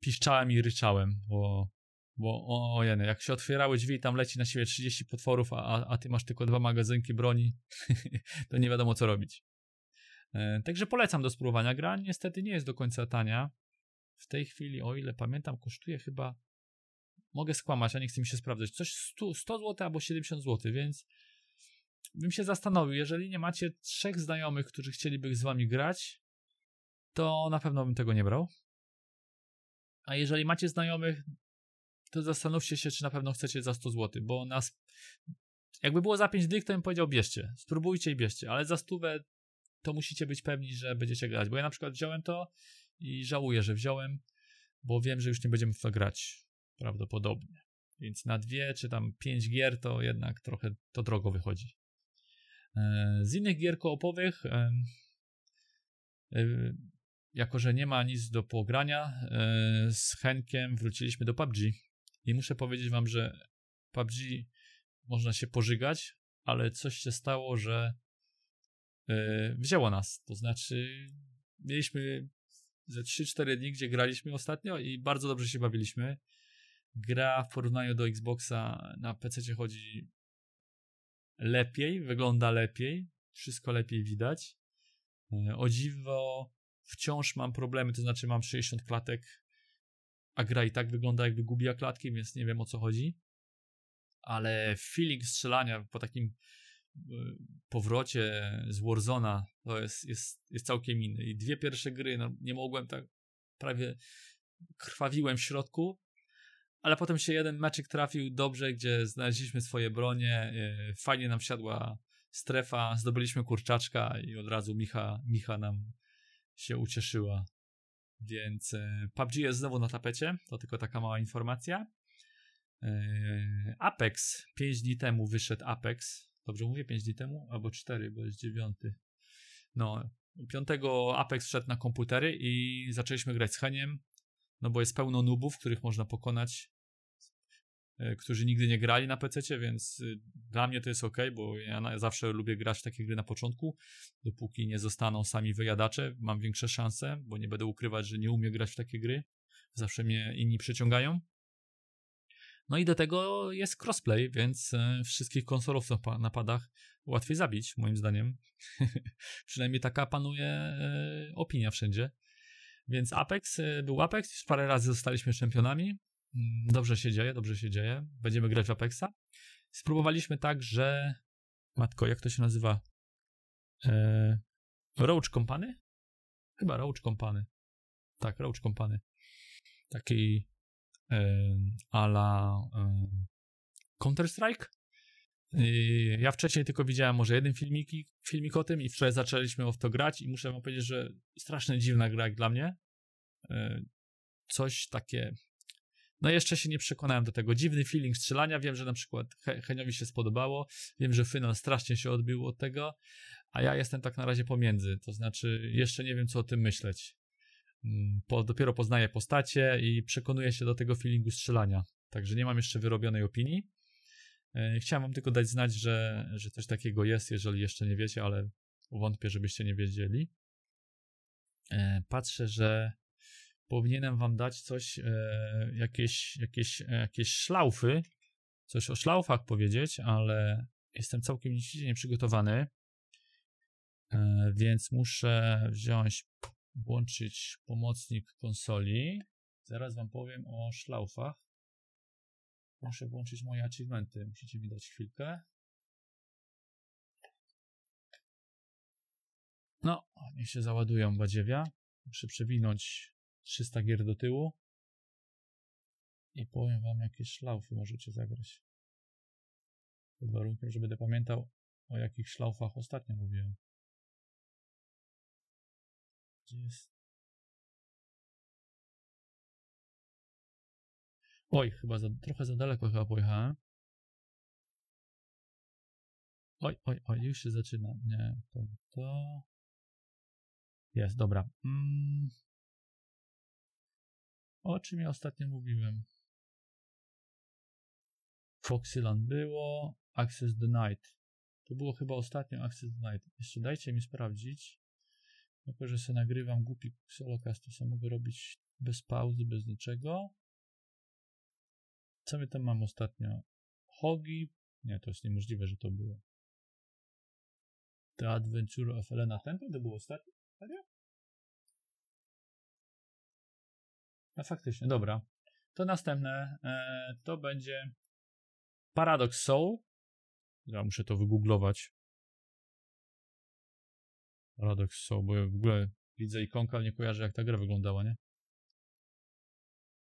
piszczałem i ryczałem, bo, bo o, jeny, jak się otwierały drzwi tam leci na siebie 30 potworów, a, a ty masz tylko dwa magazynki broni, to nie wiadomo co robić. E, także polecam do spróbowania. Gra niestety nie jest do końca tania. W tej chwili, o ile pamiętam, kosztuje chyba. Mogę skłamać, a nie chcę mi się sprawdzać. Coś 100, 100 zł albo 70 zł, więc bym się zastanowił, jeżeli nie macie trzech znajomych, którzy chcieliby z wami grać, to na pewno bym tego nie brał. A jeżeli macie znajomych, to zastanówcie się, czy na pewno chcecie za 100 zł, bo nas. Jakby było za 5 dych, to bym powiedział bierzcie. Spróbujcie i bierzcie, ale za stówę to musicie być pewni, że będziecie grać. Bo ja na przykład wziąłem to i żałuję, że wziąłem, bo wiem, że już nie będziemy w to grać prawdopodobnie. Więc na dwie czy tam pięć gier to jednak trochę to drogo wychodzi. E, z innych gier koopowych, e, jako że nie ma nic do pogrania, e, z Henkiem wróciliśmy do PUBG. I muszę powiedzieć wam, że PUBG można się pożygać, ale coś się stało, że wzięło nas. To znaczy, mieliśmy ze 3-4 dni, gdzie graliśmy ostatnio i bardzo dobrze się bawiliśmy. Gra w porównaniu do Xboxa na PC chodzi lepiej, wygląda lepiej, wszystko lepiej widać. E, o dziwo, wciąż mam problemy, to znaczy mam 60 klatek, a gra i tak wygląda jakby gubiła klatki, więc nie wiem o co chodzi. Ale feeling strzelania po takim powrocie z Warzona to jest, jest, jest całkiem inny. I dwie pierwsze gry, no, nie mogłem tak, prawie krwawiłem w środku, ale potem się jeden meczyk trafił dobrze, gdzie znaleźliśmy swoje bronie, e, fajnie nam wsiadła strefa, zdobyliśmy kurczaczka i od razu Micha, Micha nam się ucieszyła. Więc e, PUBG jest znowu na tapecie, to tylko taka mała informacja. E, Apex, 5 dni temu wyszedł Apex, Dobrze mówię, 5 dni temu? Albo 4, bo jest 9. No, 5 Apex wszedł na komputery i zaczęliśmy grać z Heniem, no bo jest pełno nubów, których można pokonać, e, którzy nigdy nie grali na PC, więc y, dla mnie to jest ok, bo ja zawsze lubię grać w takie gry na początku, dopóki nie zostaną sami wyjadacze, mam większe szanse, bo nie będę ukrywać, że nie umiem grać w takie gry. Zawsze mnie inni przyciągają. No i do tego jest crossplay, więc e, wszystkich konsolowców na padach łatwiej zabić, moim zdaniem. Przynajmniej taka panuje e, opinia wszędzie. Więc Apex e, był Apex, już parę razy zostaliśmy czempionami. Mm, dobrze się dzieje, dobrze się dzieje. Będziemy grać w Apexa. Spróbowaliśmy tak, że. Matko, jak to się nazywa? E... Roach Company? Chyba Roach Company. Tak, Roach Company. Taki ala Counter-Strike. Ja wcześniej tylko widziałem może jeden filmik, filmik o tym i wczoraj zaczęliśmy w to grać i muszę wam powiedzieć, że strasznie dziwna gra dla mnie. coś takie. No jeszcze się nie przekonałem do tego. Dziwny feeling strzelania. Wiem, że na przykład Heniowi się spodobało. Wiem, że final strasznie się odbił od tego, a ja jestem tak na razie pomiędzy. To znaczy, jeszcze nie wiem, co o tym myśleć. Mm, po, dopiero poznaję postacie i przekonuję się do tego feelingu strzelania. Także nie mam jeszcze wyrobionej opinii. E, chciałem wam tylko dać znać, że, że coś takiego jest, jeżeli jeszcze nie wiecie, ale wątpię, żebyście nie wiedzieli. E, patrzę, że powinienem wam dać coś, e, jakieś, jakieś, jakieś szlaufy, coś o szlaufach powiedzieć, ale jestem całkiem nieprzygotowany, więc muszę wziąć, włączyć pomocnik konsoli. Zaraz wam powiem o szlaufach. Muszę włączyć moje achievementy. Musicie mi dać chwilkę. No, niech się załadują badziewia. Muszę przewinąć 300 gier do tyłu. I powiem wam, jakie szlaufy możecie zagrać. Pod warunkiem, że będę pamiętał, o jakich szlaufach ostatnio mówiłem. Gdzie jest Oj, chyba za, trochę za daleko chyba pojechałem. Oj, oj, oj, już się zaczyna. Nie, to, to... Jest, dobra. Mm. O czym ja ostatnio mówiłem? Foxyland było, Access Denied. To było chyba ostatnio Access Denied. Jeszcze dajcie mi sprawdzić. Jako, że sobie nagrywam głupi solocast, to sobie mogę robić bez pauzy, bez niczego. Co my tam mam ostatnio? Hogi? Nie, to jest niemożliwe, że to było. The Adventure of Elena Temple to było ostatnio? Serio? No faktycznie, dobra. To następne e, to będzie Paradox Soul. Ja muszę to wygooglować. Paradox Soul, bo ja w ogóle widzę ikonkę, ale nie kojarzę jak ta gra wyglądała, nie?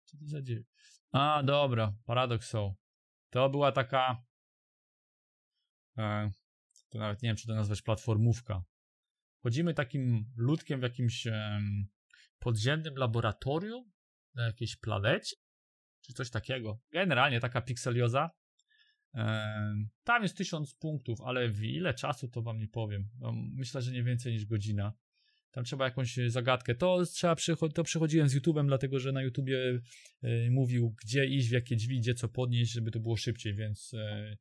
Co to za dzieje? A, dobra, Paradox Soul. To była taka. E, to nawet nie wiem, czy to nazwać platformówka. Chodzimy takim ludkiem w jakimś e, podziemnym laboratorium na jakiejś planecie, czy coś takiego. Generalnie taka pikselioza. E, tam jest tysiąc punktów, ale w ile czasu to wam nie powiem. No, myślę, że nie więcej niż godzina. Tam trzeba jakąś e, zagadkę. To trzeba to przechodziłem z YouTube'em, dlatego że na YouTubie y, mówił, gdzie iść, w jakie drzwi, gdzie co podnieść, żeby to było szybciej, więc, y,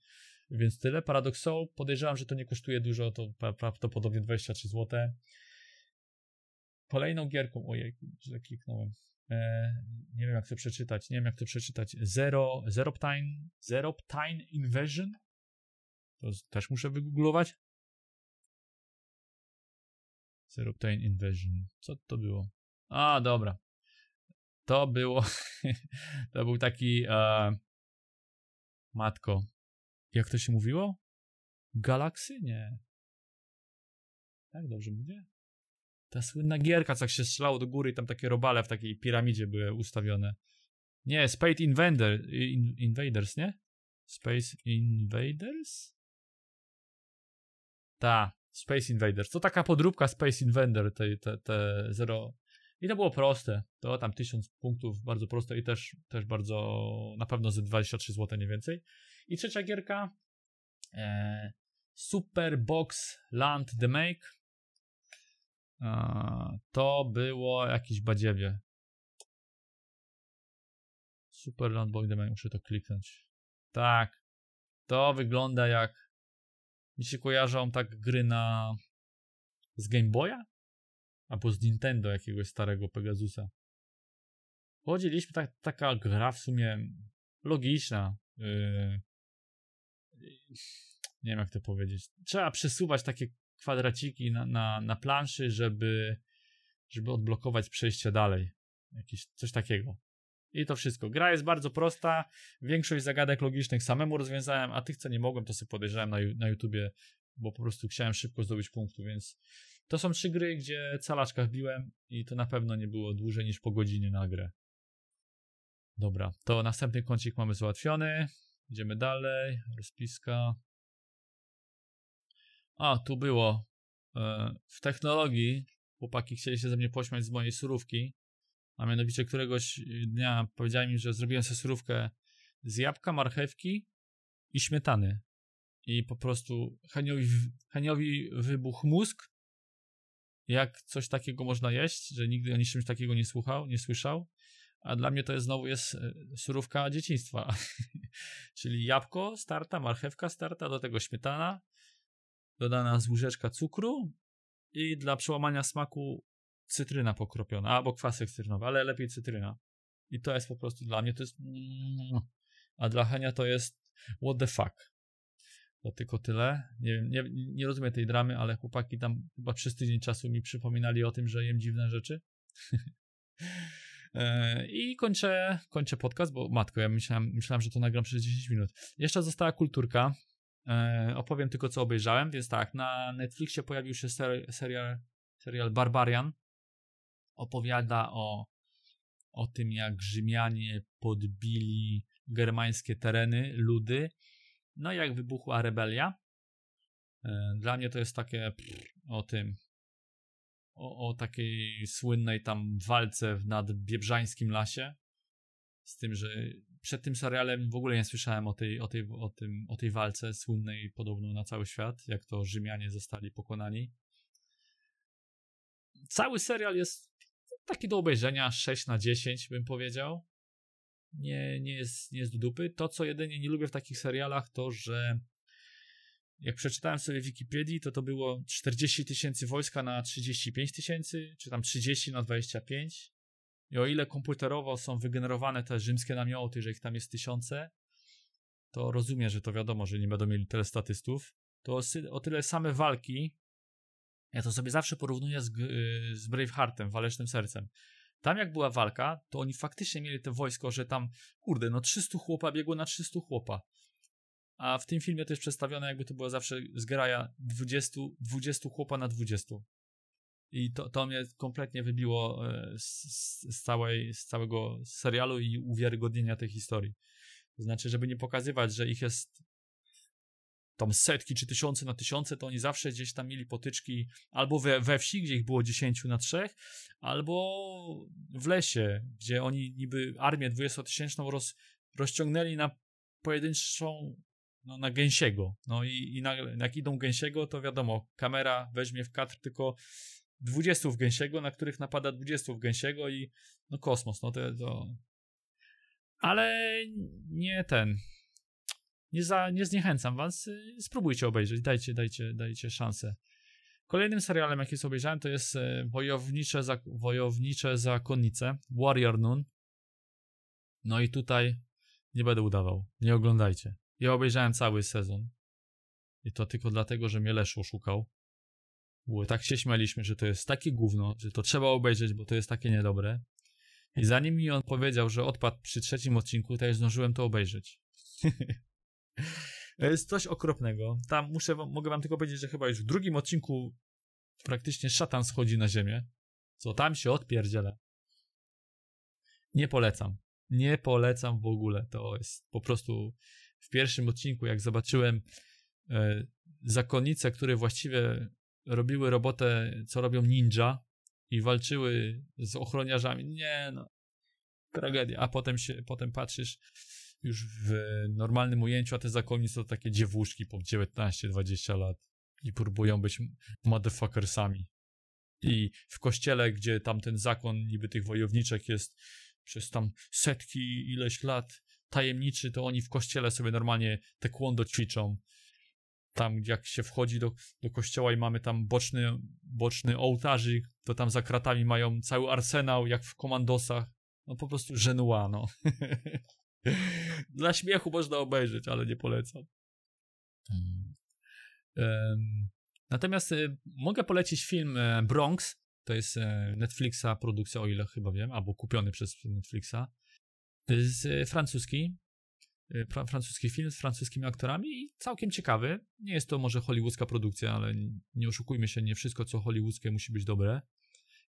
więc tyle. Paradox Soul, podejrzewam, że to nie kosztuje dużo, to prawdopodobnie 23 zł. Kolejną gierką, ojej, źle kliknąłem. E, nie wiem jak to przeczytać, nie wiem jak to przeczytać. Zero, Zeroptine, Zeroptine Invasion? To też muszę wygooglować. Seraptine Invasion. Co to było? A, dobra. To było. to był taki. E, matko. Jak to się mówiło? Galaksy? Nie. Tak dobrze mówię? Ta słynna gierka, co się strzelało do góry i tam takie robale w takiej piramidzie były ustawione. Nie, Space Invader, in, Invaders, nie? Space Invaders? Ta, Space Invaders. To taka podróbka Space Invader, te, te, te zero. I to było proste. To tam 1000 punktów, bardzo proste i też, też bardzo, na pewno ze 23 zł, nie więcej. I trzecia gierka, e, Super Box Land The Make. To było jakieś badziewie. Super Land Make, muszę to kliknąć. Tak, to wygląda jak mi się kojarzą tak gry na z Game Boya albo z Nintendo jakiegoś starego Pegasusa. Chodziliśmy, tak, taka gra w sumie logiczna. Yy, nie wiem jak to powiedzieć. Trzeba przesuwać takie kwadraciki na, na, na planszy, żeby, żeby odblokować przejście dalej. Jakieś coś takiego. I to wszystko. Gra jest bardzo prosta. Większość zagadek logicznych samemu rozwiązałem, a tych, co nie mogłem, to sobie podejrzewałem na, na YouTubie, bo po prostu chciałem szybko zdobyć punktu, więc to są trzy gry, gdzie calaczka wbiłem i to na pewno nie było dłużej niż po godzinie na grę. Dobra, to następny kącik mamy załatwiony. Idziemy dalej. Rozpiska. A, tu było. E, w technologii chłopaki chcieli się ze mnie pośmiać z mojej surówki A mianowicie któregoś dnia powiedziałem im, że zrobiłem sobie surówkę z jabłka, marchewki i śmietany. I po prostu Heniowi, Heniowi wybuchł mózg, jak coś takiego można jeść, że nigdy o niczymś takiego nie słuchał, nie słyszał. A dla mnie to jest znowu jest e, surówka dzieciństwa. Czyli jabłko starta, marchewka starta, do tego śmietana, dodana z łyżeczka cukru i dla przełamania smaku cytryna pokropiona, albo kwasek cytrynowy, ale lepiej cytryna. I to jest po prostu dla mnie to jest. A dla Henia to jest what the fuck. To tylko tyle. Nie nie, nie rozumiem tej dramy, ale chłopaki tam chyba przez tydzień czasu mi przypominali o tym, że jem dziwne rzeczy. E, I kończę, kończę podcast, bo matko, ja myślałem, myślałem, że to nagram przez 10 minut. Jeszcze została kulturka. E, opowiem tylko, co obejrzałem. Więc tak, na Netflixie pojawił się ser, serial, serial Barbarian. Opowiada o, o tym, jak Rzymianie podbili germańskie tereny, ludy. No i jak wybuchła rebelia. E, dla mnie to jest takie o tym, o, o takiej słynnej tam walce nad Biebrzańskim Lasie. Z tym, że przed tym serialem w ogóle nie słyszałem o tej, o tej, o tym, o tej walce słynnej podobno na cały świat, jak to Rzymianie zostali pokonani. Cały serial jest taki do obejrzenia 6 na 10 bym powiedział. Nie, nie, jest, nie jest do dupy. To, co jedynie nie lubię w takich serialach, to że jak przeczytałem sobie w Wikipedii, to to było 40 tysięcy wojska na 35 tysięcy, czy tam 30 na 25. I o ile komputerowo są wygenerowane te rzymskie namioty, że ich tam jest tysiące, to rozumiem, że to wiadomo, że nie będą mieli tyle statystów. To o tyle same walki, ja to sobie zawsze porównuję z, z Braveheartem, Walecznym Sercem. Tam jak była walka, to oni faktycznie mieli to wojsko, że tam, kurde, no 300 chłopa biegło na 300 chłopa. A w tym filmie to jest przedstawione, jakby to była zawsze zgraja 20, 20 chłopa na 20. I to, to mnie kompletnie wybiło e, z, z, całej, z całego serialu i uwiarygodnienia tej historii. To znaczy, żeby nie pokazywać, że ich jest tam setki czy tysiące na tysiące, to oni zawsze gdzieś tam mieli potyczki albo we, we wsi, gdzie ich było 10 na 3, albo w lesie, gdzie oni niby armię 20-tysięczną roz, rozciągnęli na pojedynczą no, na gęsiego. No i, i nagle, jak idą gęsiego, to wiadomo, kamera weźmie w kadr tylko 20 w gęsiego, na których napada 20 w gęsiego i no kosmos, no to, to... Ale nie ten, nie, za, nie zniechęcam was, spróbujcie obejrzeć, dajcie, dajcie, dajcie szansę. Kolejnym serialem, jaki sobie obejrzałem, to jest e, Wojownicze, zak Wojownicze Zakonnice, Warrior Noon. No i tutaj nie będę udawał, nie oglądajcie. Ja obejrzałem cały sezon. I to tylko dlatego, że mnie Leszło szukał. Bo tak się śmialiśmy, że to jest takie gówno, że to trzeba obejrzeć, bo to jest takie niedobre. I zanim mi on powiedział, że odpadł przy trzecim odcinku, to ja zdążyłem to obejrzeć. to jest coś okropnego. Tam muszę, mogę wam tylko powiedzieć, że chyba już w drugim odcinku praktycznie szatan schodzi na ziemię. Co tam się odpierdziela. Nie polecam. Nie polecam w ogóle. To jest po prostu w pierwszym odcinku, jak zobaczyłem e, zakonnice, które właściwie robiły robotę, co robią ninja i walczyły z ochroniarzami. Nie, no. Tragedia. A potem się, potem patrzysz już w normalnym ujęciu, a te zakonnice to takie dziewuszki po 19-20 lat i próbują być motherfuckersami. I w kościele, gdzie tam ten zakon niby tych wojowniczek jest przez tam setki ileś lat tajemniczy, to oni w kościele sobie normalnie taekwondo ćwiczą. Tam jak się wchodzi do, do kościoła i mamy tam boczny, boczny ołtarzyk, to tam za kratami mają cały arsenał, jak w komandosach. No po prostu żenua, no. Dla śmiechu można obejrzeć, ale nie polecam. Natomiast y, mogę polecić film y, Bronx. To jest y, Netflixa produkcja, o ile chyba wiem, albo kupiony przez Netflixa z francuski, francuski film z francuskimi aktorami i całkiem ciekawy. Nie jest to może hollywoodzka produkcja, ale nie oszukujmy się, nie wszystko co hollywoodzkie musi być dobre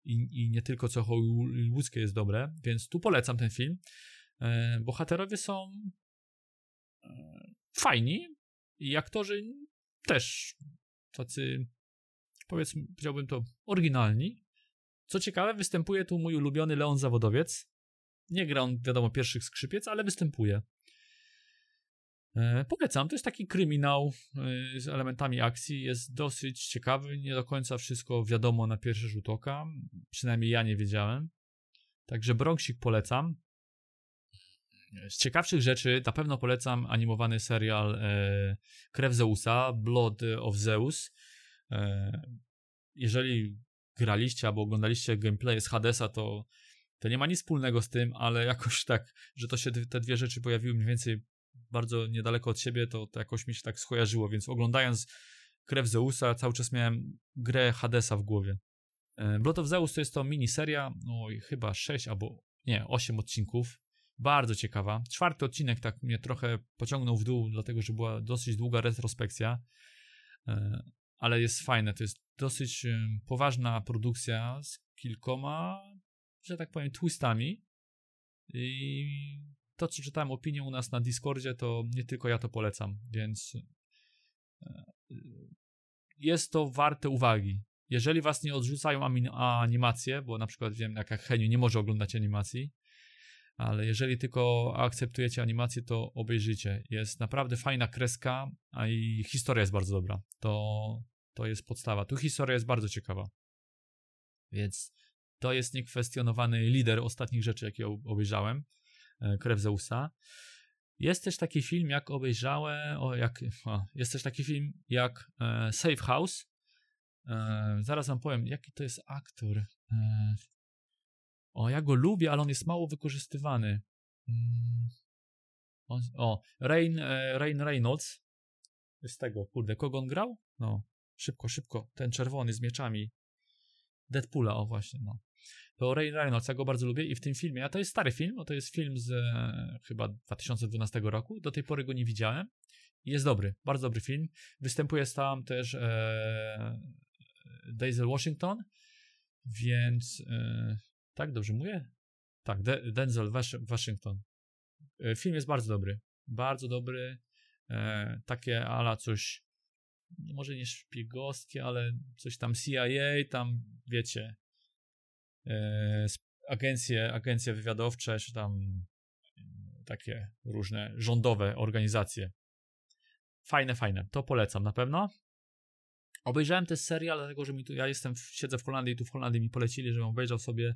i, i nie tylko co hollywoodzkie jest dobre, więc tu polecam ten film. E, bohaterowie są e, fajni i aktorzy też tacy, powiedzmy, powiedziałbym to, oryginalni. Co ciekawe, występuje tu mój ulubiony Leon Zawodowiec. Nie gra on, wiadomo, pierwszych skrzypiec, ale występuje. E, polecam, to jest taki kryminał e, z elementami akcji, jest dosyć ciekawy, nie do końca wszystko wiadomo na pierwszy rzut oka, przynajmniej ja nie wiedziałem. Także Bronxik polecam. Z ciekawszych rzeczy na pewno polecam animowany serial e, Krew Zeusa, Blood of Zeus. Jeżeli graliście albo oglądaliście gameplay z Hadesa, to, to nie ma nic wspólnego z tym, ale jakoś tak, że to się te dwie rzeczy pojawiły mniej więcej bardzo niedaleko od siebie, to, to jakoś mi się tak skojarzyło, więc oglądając Krew Zeusa cały czas miałem grę Hadesa w głowie. E, Blood of Zeus to jest to miniseria, no chyba 6 albo nie, 8 odcinków. Bardzo ciekawa. Czwarty odcinek tak mnie trochę pociągnął w dół, dlatego że była dosyć długa retrospekcja, e, ale jest fajne. To jest dosyć poważna produkcja z kilkoma, że tak powiem, twistami. I to, co czytałem opinię u nas na Discordzie, to nie tylko ja to polecam, więc e, jest to warte uwagi. Jeżeli was nie odrzucają animacje, bo na przykład wiem, jak Heniu nie może oglądać animacji, ale jeżeli tylko akceptujecie animację, to obejrzyjcie. Jest naprawdę fajna kreska, a i historia jest bardzo dobra. To, to jest podstawa. Tu historia jest bardzo ciekawa. Więc to jest niekwestionowany lider ostatnich rzeczy, jakie obejrzałem. E, Krew Zeusa. Jest też taki film, jak obejrzałem, o, jak, o, jest też taki film jak e, Safe House. E, zaraz wam powiem, jaki to jest aktor. E, o, ja go lubię, ale on jest mało wykorzystywany. Mm. O, o Rain, e, Rain Reynolds. Z tego, kurde, kogo on grał? No, szybko, szybko. Ten czerwony z mieczami. Deadpoola, o właśnie, no. To Ray Reynolds, ja go bardzo lubię i w tym filmie, a to jest stary film, to jest film z e, chyba 2012 roku, do tej pory go nie widziałem. Jest dobry, bardzo dobry film. Występuje tam też e, Daisy Washington, więc e, tak, dobrze mówię? Tak, De Denzel Washington. E, film jest bardzo dobry. Bardzo dobry. E, takie ala coś, może nie szpiegowskie, ale coś tam CIA, tam wiecie, agencje, agencje wywiadowcze, czy tam takie różne rządowe organizacje. Fajne, fajne. To polecam na pewno. Obejrzałem też serial, dlatego że mi tu, ja jestem, siedzę w Holandii i tu w Holandii mi polecili, żebym obejrzał sobie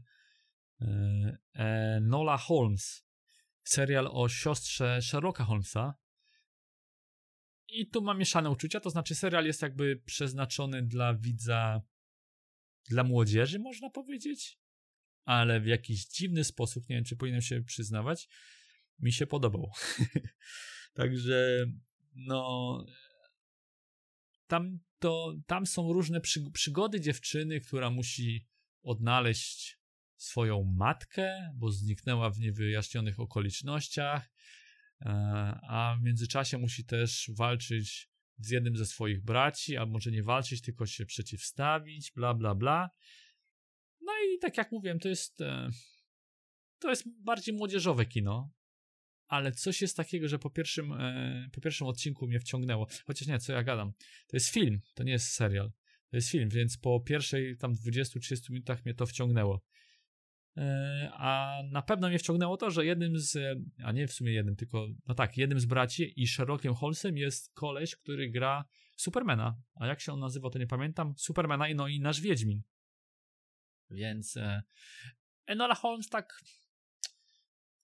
E, e, Nola Holmes, serial o siostrze Sherlocka Holmesa. I tu mam mieszane uczucia, to znaczy serial jest jakby przeznaczony dla widza, dla młodzieży, można powiedzieć, ale w jakiś dziwny sposób, nie wiem czy powinienem się przyznawać, mi się podobał. Także, no, tam, to, tam są różne przygody dziewczyny, która musi odnaleźć swoją matkę, bo zniknęła w niewyjaśnionych okolicznościach, e, a w międzyczasie musi też walczyć z jednym ze swoich braci, a może nie walczyć, tylko się przeciwstawić, bla, bla, bla. No i tak jak mówiłem, to jest e, to jest bardziej młodzieżowe kino, ale coś jest takiego, że po pierwszym, e, po pierwszym odcinku mnie wciągnęło. Chociaż nie, co ja gadam. To jest film, to nie jest serial. To jest film, więc po pierwszej tam 20-30 minutach mnie to wciągnęło. E, a na pewno mnie wciągnęło to, że jednym z, a nie w sumie jednym, tylko, no tak, jednym z braci i Sherlockiem Holmesem jest koleś, który gra Supermana. A jak się on nazywa, to nie pamiętam. Supermana i no i nasz Wiedźmin. Więc e, Enola Holmes tak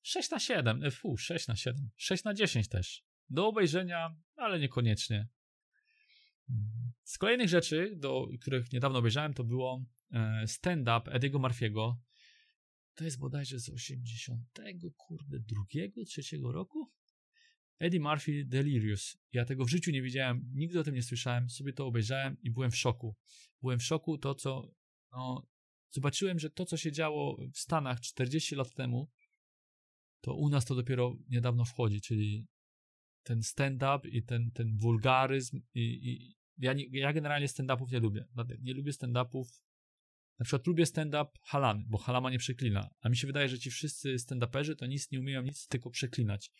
6 na 7, e, fu, 6 na 7, 6 na 10 też. Do obejrzenia, ale niekoniecznie. Z kolejnych rzeczy, do których niedawno obejrzałem, to było e, stand-up Ediego Murphy'ego to jest bodajże z 80, kurde, drugiego, trzeciego roku? Eddie Murphy Delirious. Ja tego w życiu nie widziałem, nigdy o tym nie słyszałem, sobie to obejrzałem i byłem w szoku. Byłem w szoku to, co, no, zobaczyłem, że to, co się działo w Stanach 40 lat temu, to u nas to dopiero niedawno wchodzi, czyli ten stand-up i ten, ten wulgaryzm i, i ja, nie, ja generalnie stand-upów nie lubię. Nie lubię stand-upów na przykład lubię stand-up Halany, bo Halama nie przeklina. A mi się wydaje, że ci wszyscy stand-uperzy to nic nie umieją, nic tylko przeklinać.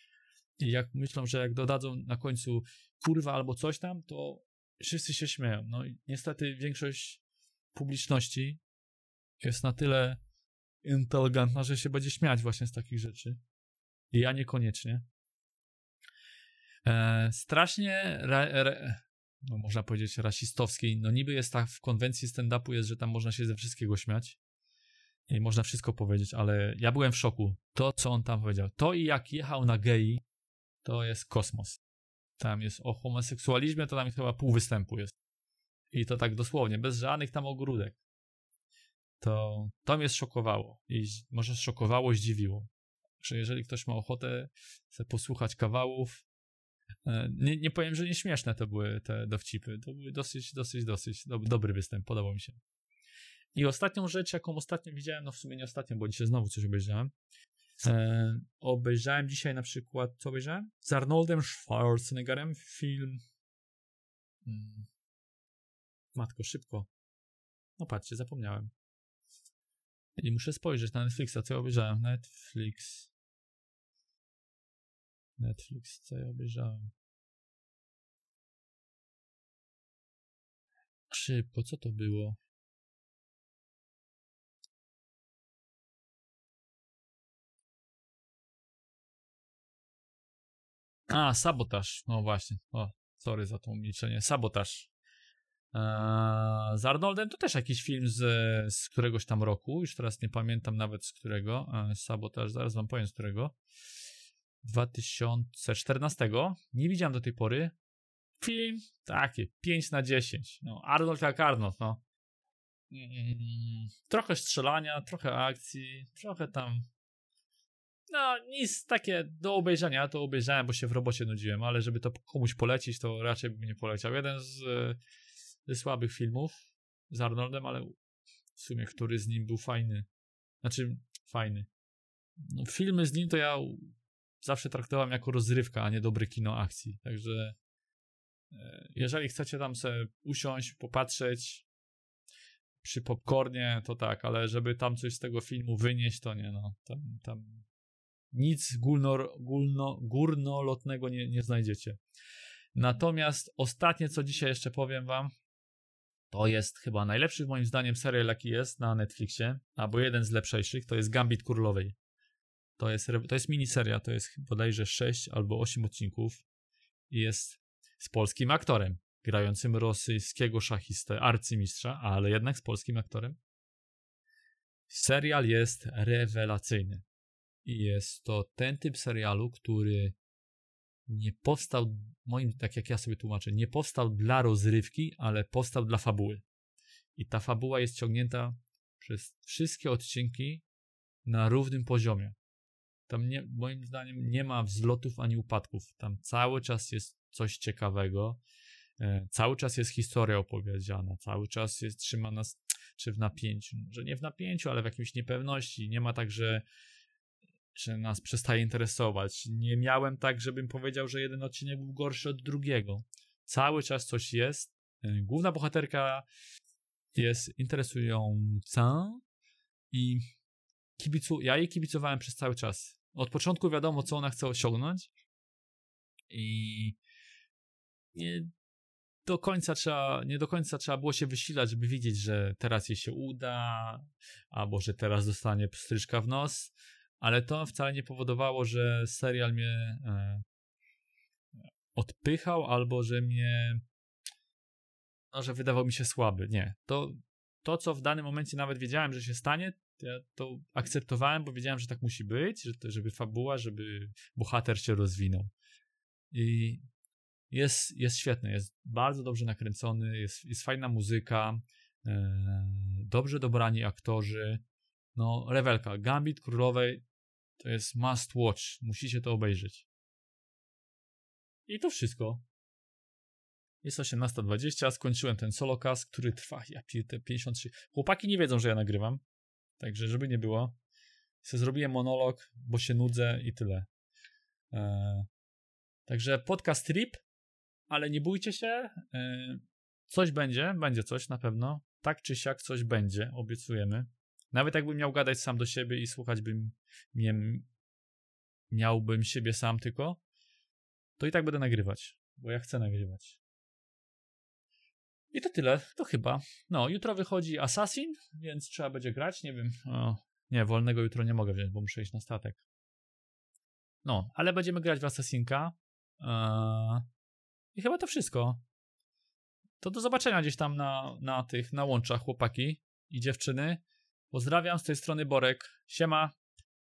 I jak myślą, że jak dodadzą na końcu kurwa albo coś tam, to wszyscy się śmieją. No i niestety większość publiczności jest na tyle inteligentna, że się będzie śmiać właśnie z takich rzeczy. I ja niekoniecznie. E, strasznie, ra, ra, no można powiedzieć, rasistowskiej. No niby jest tak w konwencji stand-upu jest, że tam można się ze wszystkiego śmiać. I można wszystko powiedzieć, ale ja byłem w szoku. To, co on tam powiedział. To i jak jechał na gei, to jest kosmos. Tam jest o homoseksualizmie, to tam chyba pół występu jest. I to tak dosłownie, bez żadnych tam ogródek. To, to mnie szokowało. I może szokowało, zdziwiło. Że jeżeli ktoś ma ochotę posłuchać kawałów, e, nie, nie powiem, że nieśmieszne to były te dowcipy. To były dosyć, dosyć, dosyć do, dobry występ, podobał mi się. I ostatnią rzecz, jaką ostatnio widziałem, no w sumie nie ostatnią, bo dzisiaj znowu coś obejrzałem. E, obejrzałem dzisiaj na przykład, co obejrzałem? Z Arnoldem Schwarzeneggerem film. Hmm. Matko, szybko. No patrzcie, zapomniałem. I muszę spojrzeć na Netflixa, co ja obejrzałem. Netflix. Netflix, co ja obejrzałem. Szybko, co to było? A, sabotaż. No właśnie. O, sorry za to milczenie. Sabotaż. Z Arnoldem to też jakiś film z, z któregoś tam roku. Już teraz nie pamiętam nawet z którego. Eee, sabotaż, zaraz wam powiem z którego. 2014. Nie widziałem do tej pory. Film taki 5 na 10. No, Arnold jak Arnold, no. Mm, trochę strzelania, trochę akcji, trochę tam no, nic takie do obejrzenia, to obejrzałem, bo się w robocie nudziłem, ale żeby to komuś polecić, to raczej bym nie poleciał. Jeden z, ze słabych filmów z Arnoldem, ale w sumie który z nim był fajny. Znaczy, fajny. No, filmy z nim to ja zawsze traktowałem jako rozrywka, a nie dobre kino akcji. Także e, jeżeli chcecie tam sobie usiąść, popatrzeć przy popcornie, to tak, ale żeby tam coś z tego filmu wynieść, to nie, no. Tam, tam nic górno, górno, górnolotnego nie, nie znajdziecie. Natomiast ostatnie, co dzisiaj jeszcze powiem wam, to jest chyba najlepszy moim zdaniem serial, jaki jest na Netflixie, albo jeden z lepszych, to jest Gambit Królowej. To jest, to jest miniseria, to jest bodajże 6 albo 8 odcinków i jest z polskim aktorem, grającym rosyjskiego szachistę, arcymistrza, ale jednak z polskim aktorem. Serial jest rewelacyjny. I jest to ten typ serialu, który nie powstał, moim, tak jak ja sobie tłumaczę, nie powstał dla rozrywki, ale powstał dla fabuły. I ta fabuła jest ciągnięta przez wszystkie odcinki na równym poziomie. Tam nie, moim zdaniem nie ma wzlotów ani upadków. Tam cały czas jest coś ciekawego. E, cały czas jest historia opowiedziana, cały czas jest trzyma nas czy w napięciu. Że nie w napięciu, ale w jakimś niepewności. Nie ma tak, że że nas przestaje interesować. Nie miałem tak, żebym powiedział, że jeden odcinek był gorszy od drugiego. Cały czas coś jest. E, główna bohaterka jest interesująca i kibicu, ja jej kibicowałem przez cały czas. Od początku wiadomo, co ona chce osiągnąć i nie do końca trzeba, nie do końca trzeba było się wysilać, żeby widzieć, że teraz jej się uda, albo że teraz dostanie pstryczka w nos, ale to wcale nie powodowało, że serial mnie e, odpychał albo że mnie no, że wydawał mi się słaby. Nie. To, to, co w danym momencie nawet wiedziałem, że się stanie, ja to akceptowałem, bo wiedziałem, że tak musi być, że żeby fabuła, żeby bohater się rozwinął. I jest, jest świetny, jest bardzo dobrze nakręcony, jest, jest fajna muzyka, e, dobrze dobrani aktorzy. No, rewelka. Gambit Królowej to jest must watch. Musicie to obejrzeć. I to wszystko. Jest 18.20, skończyłem ten solocast, który trwa, ja te 53. Chłopaki nie wiedzą, że ja nagrywam, także żeby nie było. Se zrobiłem monolog, bo się nudzę i tyle. Eee, także podcast trip, ale nie bójcie się. Eee, coś będzie, będzie coś na pewno. Tak czy siak coś będzie, obiecujemy. Nawet jakbym miał gadać sam do siebie i słuchać bym mnie, miałbym siebie sam tylko, to i tak będę nagrywać, bo ja chcę nagrywać. I to tyle, to chyba. No, jutro wychodzi Assassin, więc trzeba będzie grać, nie wiem. O, nie, wolnego jutro nie mogę wziąć, bo muszę iść na statek. No, ale będziemy grać w Assassinka. Eee, I chyba to wszystko. To do zobaczenia gdzieś tam na, na tych, na łączach, chłopaki i dziewczyny. Pozdrawiam z tej strony Borek. Siema.